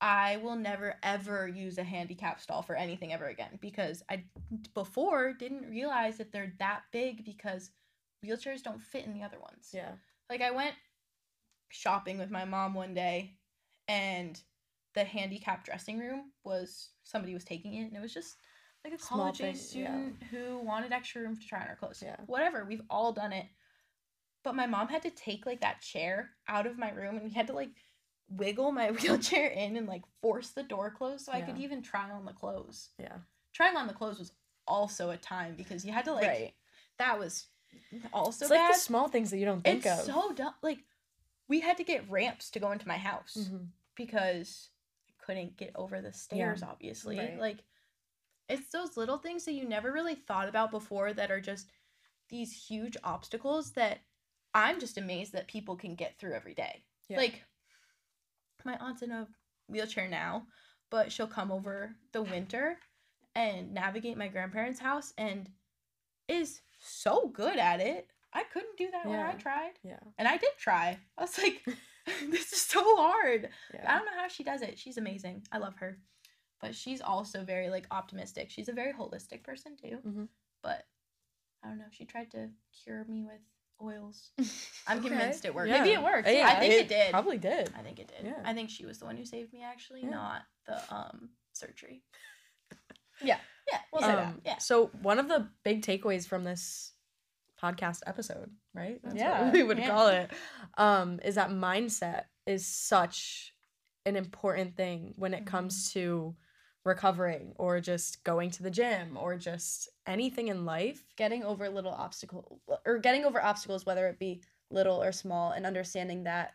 I will never ever use a handicap stall for anything ever again because I before didn't realize that they're that big because wheelchairs don't fit in the other ones. yeah. Like I went shopping with my mom one day and the handicap dressing room was somebody was taking it and it was just like a Small college thing, yeah. student who wanted extra room to try on her clothes. Yeah. Whatever, we've all done it. But my mom had to take like that chair out of my room and we had to like wiggle my wheelchair in and like force the door closed so I could even try on the clothes. Yeah. Trying on the clothes was also a time because you had to like right. that was also it's like the small things that you don't think it's of. so dumb. Like we had to get ramps to go into my house Mhm. because I couldn't get over the stairs. Obviously, Right. like it's those little things that you never really thought about before that are just these huge obstacles that I'm just amazed that people can get through every day. Yeah. Like my aunt's in a wheelchair now, but she'll come over the winter and navigate my grandparents' house and is so good at it. I couldn't do that when I tried. Yeah. And I did try. I was like, this is so hard. I don't know how she does it. She's amazing. I love her. But she's also very like optimistic. She's a very holistic person too. Mhm. But I don't know. She tried to cure me with oils. I'm Okay. convinced it worked. Yeah. Maybe it worked. Yeah, I think it did. Probably did. I think it did. Yeah. I think she was the one who saved me actually, Yeah. not the um surgery. Yeah. Yeah. We'll yeah. say that. Um, Yeah. So one of the big takeaways from this podcast episode, right? That's Yeah. what we would Yeah. call it. Um, is that mindset is such an important thing when it comes to recovering or just going to the gym or just anything in life. getting over little obstacle or getting over obstacles whether it be little or small and understanding that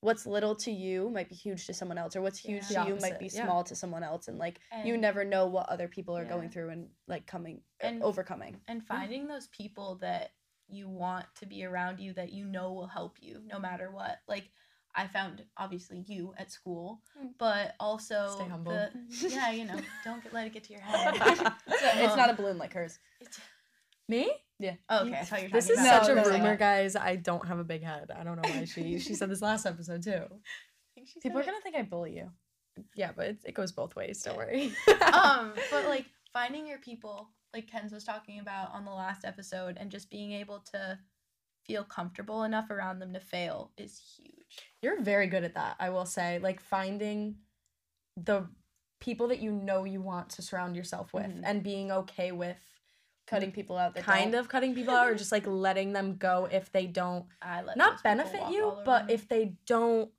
what's little to you might be huge to someone else or what's huge Yeah. to you might be opposite, yeah. small to someone else and like you never know what other people are Yeah. going through and like coming uh, And- overcoming and finding those people that you want to be around you that you know will help you no matter what like i found obviously you at school Mm. but also Stay humble. the- yeah you know don't get, let it get to your head it's, a- it's not a Um, balloon like hers it's- Me? oh, okay i thought you were This talking is about such a No, no, no. rumor, guys. I don't have a big head. I don't know why she she said this last episode too. people are gonna think i bully you Yeah, but it, it goes both ways. Don't worry. um but like finding your people like Kenz was talking about on the last episode and just being able to feel comfortable enough around them to fail is huge You're very good at that, I will say. Like finding the people that you know you want to surround yourself with Mhm. and being okay with cutting people out that kind don't. of cutting people out or just like letting them go if they don't i let not benefit you, but if they don't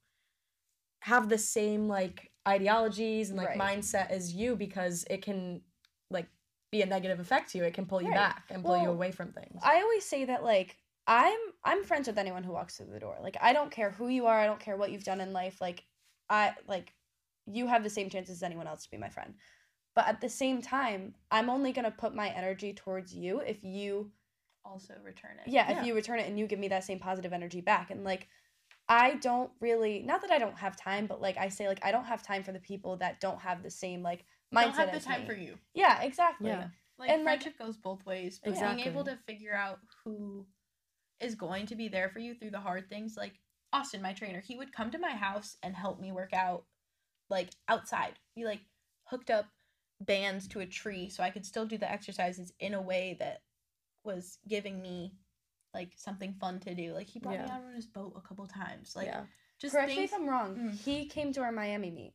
have the same like ideologies and like Right. mindset as you because it can like be a negative effect to you. It can pull you Right. back and pull you away from things. I always say that like I'm I'm friends with anyone who walks through the door. Like I don't care who you are, I don't care what you've done in life. Like I like you have the same chances as anyone else to be my friend. But at the same time, I'm only going to put my energy towards you if you also return it yeah, Yeah. if you return it and you give me that same positive energy back and like I don't really not that I don't have time, but like I say like I don't have time for the people that don't have the same like mindset don't have the as time me. for you Yeah, exactly. Yeah. like And, like- friendship goes both ways but being able to figure out who is going to be there for you through the hard things like austin my trainer he would come to my house and help me work out like outside He like hooked up bands to a tree so i could still do the exercises in a way that was giving me like something fun to do like he brought me Yeah. out on his boat a couple times like yeah. just Correct me if I'm wrong. Mm. He came to our Miami meet.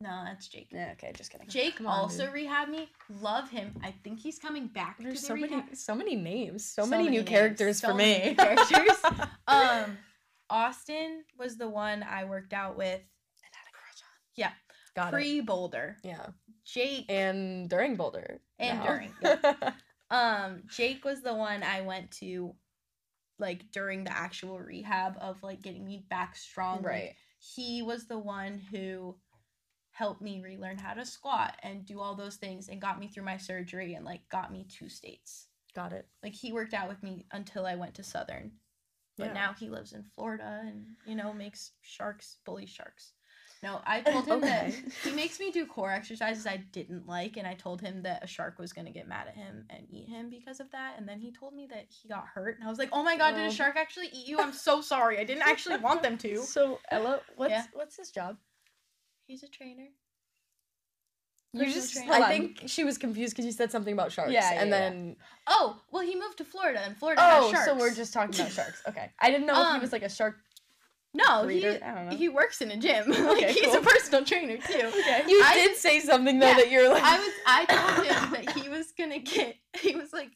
No that's jake Yeah, okay, just kidding. Jake Come on, also dude. rehabbed me. Love him. I think he's coming back There's to so the many so many names. So, So many, many new names, characters so for me. characters. um, Austin was the one I worked out with And had a crush on. Yeah. Got pre Boulder. Yeah. Jake, And during Boulder. And now. during, um, Jake was the one I went to, like during the actual rehab of like getting me back strong. like, Right. he was the one who helped me relearn how to squat and do all those things and got me through my surgery and like got me two states. Got it. like he worked out with me until I went to Southern. But Yeah. now he lives in Florida and you know makes sharks bully sharks. No, I told him that he makes me do core exercises I didn't like and I told him that a shark was going to get mad at him and eat him because of that and then he told me that he got hurt and I was like, "Oh my god, did Oh. a shark actually eat you? I'm so sorry. I didn't actually want them to." So Ella, what's Yeah. what's his job? He's a trainer. You Personal just. Trainer. I think she was confused because you said something about sharks. Yeah, yeah, and yeah. then Oh, well he moved to Florida and Florida Oh, has sharks. so we're just talking about sharks. Okay, I didn't know if he Um, was like a shark No, he breeder. I don't know. he works in a gym. like Okay, he's cool. a personal trainer too. okay. you I- did say something though Yeah, that you're like I was I told him that he was gonna get he was like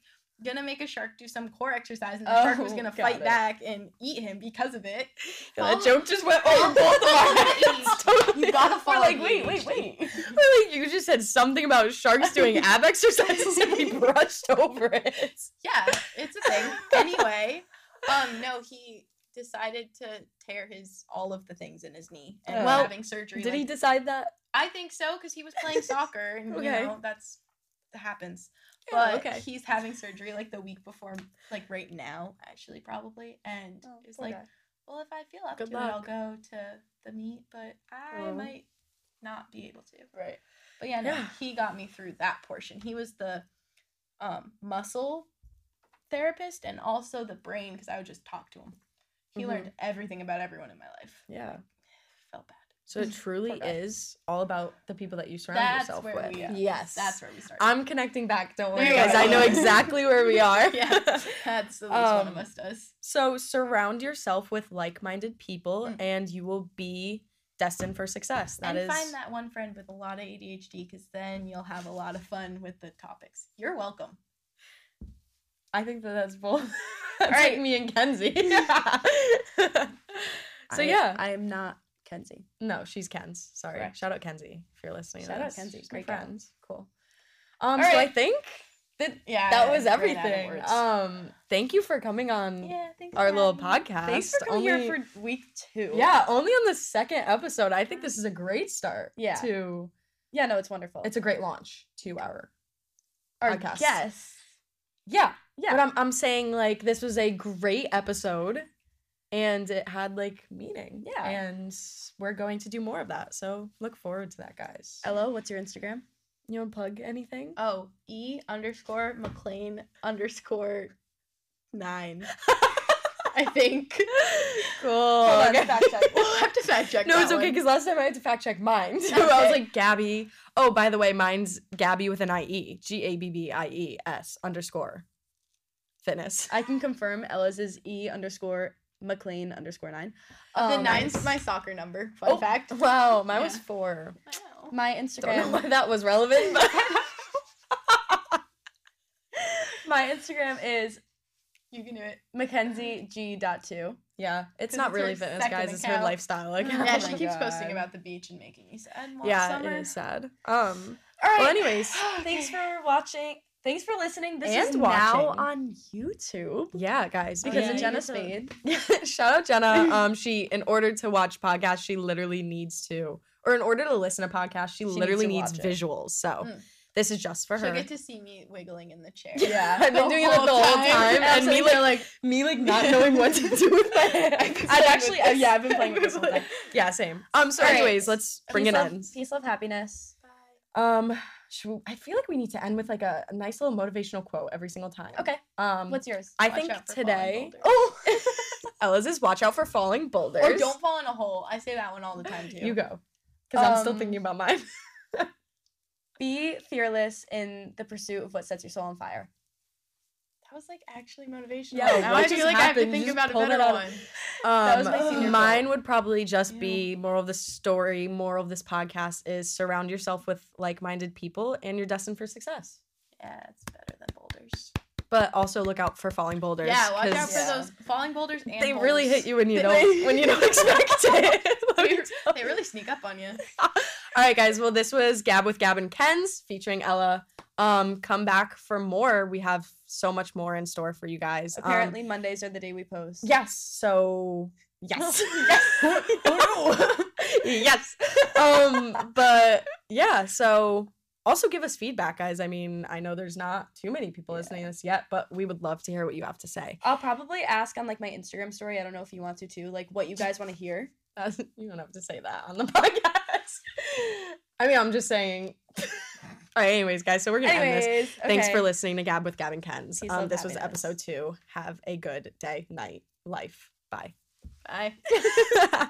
gonna make a shark do some core exercise, and the shark was Oh, gonna fight it. back and eat him because of it. Yeah, that joke just went over both of our heads. Totally. You gotta We're follow like, wait, wait, wait. We're like, you just said something about sharks doing ab exercises and we brushed over it. Yeah, it's a thing. anyway, um, no, he decided to tear his all of the things in his knee and Well, having surgery. Did he decide that? I think so because he was playing soccer, and Okay. you know that's that happens. But okay. he's having surgery like the week before, like right now, actually probably, and Oh, it's like, well, if I feel up Good to it, I'll go to the meet, but I Oh. might not be able to. right. But yeah, no, Yeah. he got me through that portion. He was the um, muscle therapist and also the brain because I would just talk to him. He Mhm. learned everything about everyone in my life. Yeah. Felt bad. So it truly Poor is all about the people that you surround That's yourself where with. we. Yes. That's where we start. I'm connecting back. Don't worry, There guys. I know exactly where we are. yeah, that's at least one of Um, us does. So surround yourself with like-minded people, Mm. and you will be destined for success. That and is. find that one friend with a lot of ADHD because then you'll have a lot of fun with the topics. You're welcome. I think that that's both. that's right. like me and Kenzie. so I- yeah, I am not Kenzie. no, she's Kenz. Sorry, Correct. shout out Kenzie if you're listening. to Shout out. Kenzie, She's great gal. friend. Cool. Um, All so I think that Yeah, that was I ran out of everything. Um, thank you for coming on Yeah, our little podcast. Thanks for coming Only- here for week two. Yeah, only on the second episode. I think this is a great start. Yeah. To Yeah, no, it's wonderful. it's a great launch to our our podcast. Yes. yeah. Yeah. But I'm I'm saying like this was a great episode, and it had like meaning. Yeah. And we're going to do more of that. So look forward to that, guys. Hello, what's your Instagram? You want to plug anything? Oh, E underscore Maclean underscore nine. I think. cool. Hold on, okay. fact check. we'll have to fact check. No, it's okay because last time I had to fact check mine. So I was like Gabby. Oh, by the way, mine's Gabby with an I E. G A B B I E S underscore fitness. I can confirm Ella's is E underscore Maclean underscore nine. the Um, nine's my soccer number. Fun Oh, fact. Wow, mine was four. Wow. My Don't know Instagram. why that was relevant, but my Instagram is You can do it. Mackenzie G dot two. yeah, it's not it's really fitness, guys. It's her lifestyle account. yeah, Oh she my keeps God. posting about the beach and making me sad. Yeah, summer. it is sad. Um, All right. Well, anyways, thanks for watching. Thanks for listening. This is And now on YouTube yeah, guys, because yeah, of Jenna Spade. Shout out Jenna. Um, she in order to watch podcasts, she literally needs to, or in order to listen to podcasts, she, needs literally to needs visuals. So Mm. this is just for her. She'll get to see me wiggling in the chair. Yeah. I've been doing it the whole time. time, And and me like, like- me like not knowing what to do with my hands. I've actually, yeah. I've been playing with this whole time. yeah, same. Um, so All right. anyways, let's bring peace it love, in. Peace, love, happiness. Um, should we, I feel like we need to end with like a, a nice little motivational quote every single time. Okay. Um, What's yours? I Watch think today. Oh, Ella's is watch out for falling boulders. Or don't fall in a hole. I say that one all the time too. You go, because I'm still Um, thinking about mine. Be fearless in the pursuit of what sets your soul on fire. That was like actually motivational. Yeah, now I feel like I have to think about a better one. Um, was my senior mine quote. would probably just be moral of the story. Moral of this podcast is surround yourself with like-minded people, and you're destined for success. Yeah, it's better than boulders. But also look out for falling boulders. Yeah, watch out for Yeah. those falling boulders and They really hit you when you don't when you don't expect it. They, they really sneak up on you. All right, guys. Well, this was Gab with Gab and Kenz featuring Ella. Um, come back for more. We have so much more in store for you guys. Um, Apparently, Mondays are the day we post. yes. So yes. Yes. oh yes. Um, but yeah. So also give us feedback, guys. I mean, I know there's not too many people listening to this yet, but we would love to hear what you have to say. I'll probably ask on like my Instagram story. I don't know if you want to too, like what you guys want to hear. You don't have to say that on the podcast. I mean, I'm just saying. All right, anyways, guys, so we're gonna end this. Anyways, Thanks for listening to Gab with Gab and Kenz. Um, this was episode two. Have a good day, night, life. Bye. Bye.